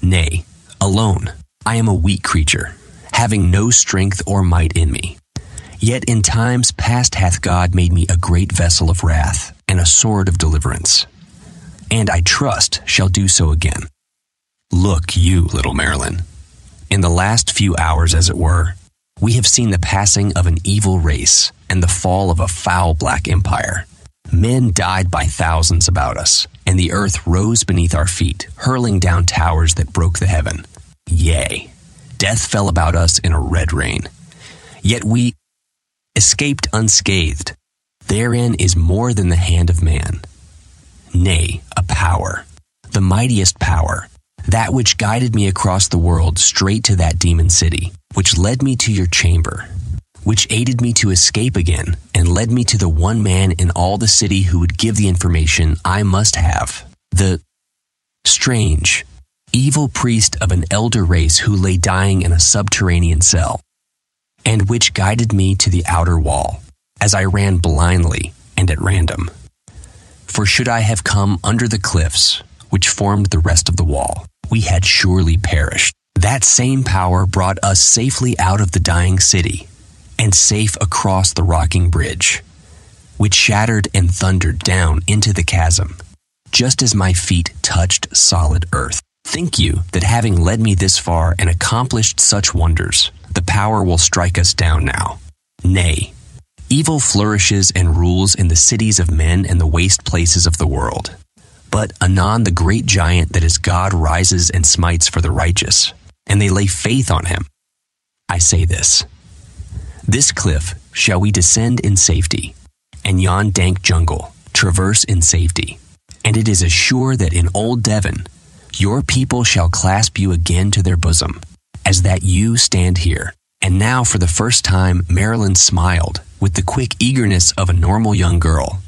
Nay, alone, I am a weak creature, having no strength or might in me. Yet in times past hath God made me a great vessel of wrath and a sword of deliverance, and I trust shall do so again. Look, you, little Marylin. In the last few hours, as it were, we have seen the passing of an evil race and the fall of a foul black empire. Men died by thousands about us, and the earth rose beneath our feet, hurling down towers that broke the heaven. Yea, death fell about us in a red rain. Yet we escaped unscathed. Therein is more than the hand of man. Nay, a power, the mightiest power, that which guided me across the world straight to that demon city, which led me to your chamber, which aided me to escape again and led me to the one man in all the city who would give the information I must have. The strange, evil priest of an elder race who lay dying in a subterranean cell, and which guided me to the outer wall as I ran blindly and at random. For should I have come under the cliffs which formed the rest of the wall, we had surely perished. That same power brought us safely out of the dying city and safe across the rocking bridge, which shattered and thundered down into the chasm, just as my feet touched solid earth. Think you that having led me this far and accomplished such wonders, the power will strike us down now? Nay, evil flourishes and rules in the cities of men and the waste places of the world. But anon the great giant that is God rises and smites for the righteous, and they lay faith on him. I say this This cliff shall we descend in safety, and yon dank jungle traverse in safety. And it is assured that in old Devon, your people shall clasp you again to their bosom, as that you stand here. And now, for the first time, Marylin smiled with the quick eagerness of a normal young girl,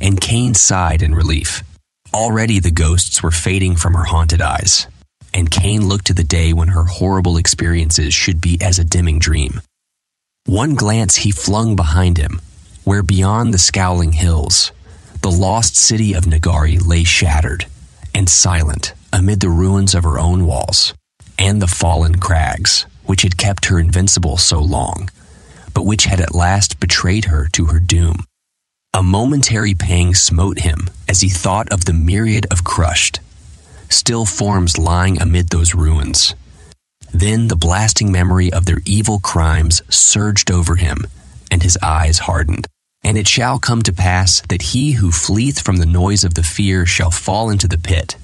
and Kane sighed in relief. Already the ghosts were fading from her haunted eyes, and Kane looked to the day when her horrible experiences should be as a dimming dream. One glance he flung behind him, where beyond the scowling hills, the lost city of Negari lay shattered and silent amid the ruins of her own walls and the fallen crags, which had kept her invincible so long, but which had at last betrayed her to her doom. A momentary pang smote him as he thought of the myriad of crushed, still forms lying amid those ruins. Then the blasting memory of their evil crimes surged over him, and his eyes hardened. And it shall come to pass that he who fleeth from the noise of the fear shall fall into the pit,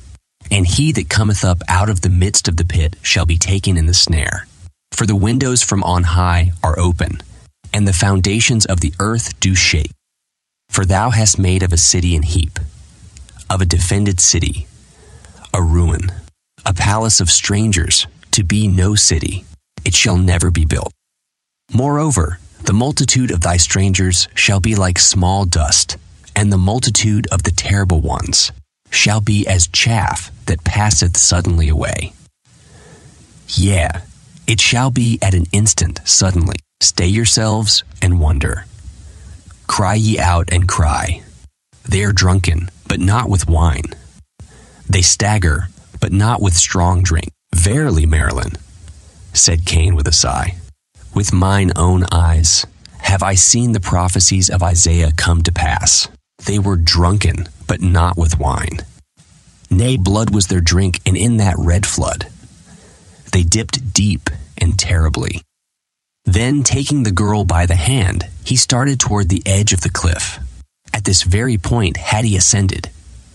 and he that cometh up out of the midst of the pit shall be taken in the snare. For the windows from on high are open, and the foundations of the earth do shake. For thou hast made of a city an heap, of a defended city, a ruin, a palace of strangers, to be no city. It shall never be built. Moreover, the multitude of thy strangers shall be like small dust, and the multitude of the terrible ones shall be as chaff that passeth suddenly away. Yea, it shall be at an instant suddenly. Stay yourselves and wonder. Cry ye out and cry. They are drunken, but not with wine. They stagger, but not with strong drink. Verily, Marylin, said Kane with a sigh, with mine own eyes have I seen the prophecies of Isaiah come to pass. They were drunken, but not with wine. Nay, blood was their drink, and in that red flood they dipped deep and terribly. Then, taking the girl by the hand, he started toward the edge of the cliff. At this very point had he ascended,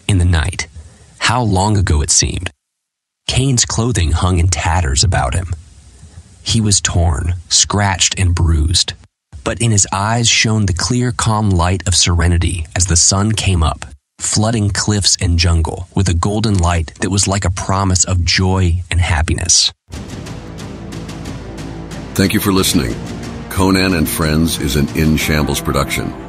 in the night. How long ago it seemed. Kane's clothing hung in tatters about him. He was torn, scratched, and bruised, but in his eyes shone the clear, calm light of serenity as the sun came up, flooding cliffs and jungle with a golden light that was like a promise of joy and happiness. Thank you for listening. Conan and Friends is an In Shambles production.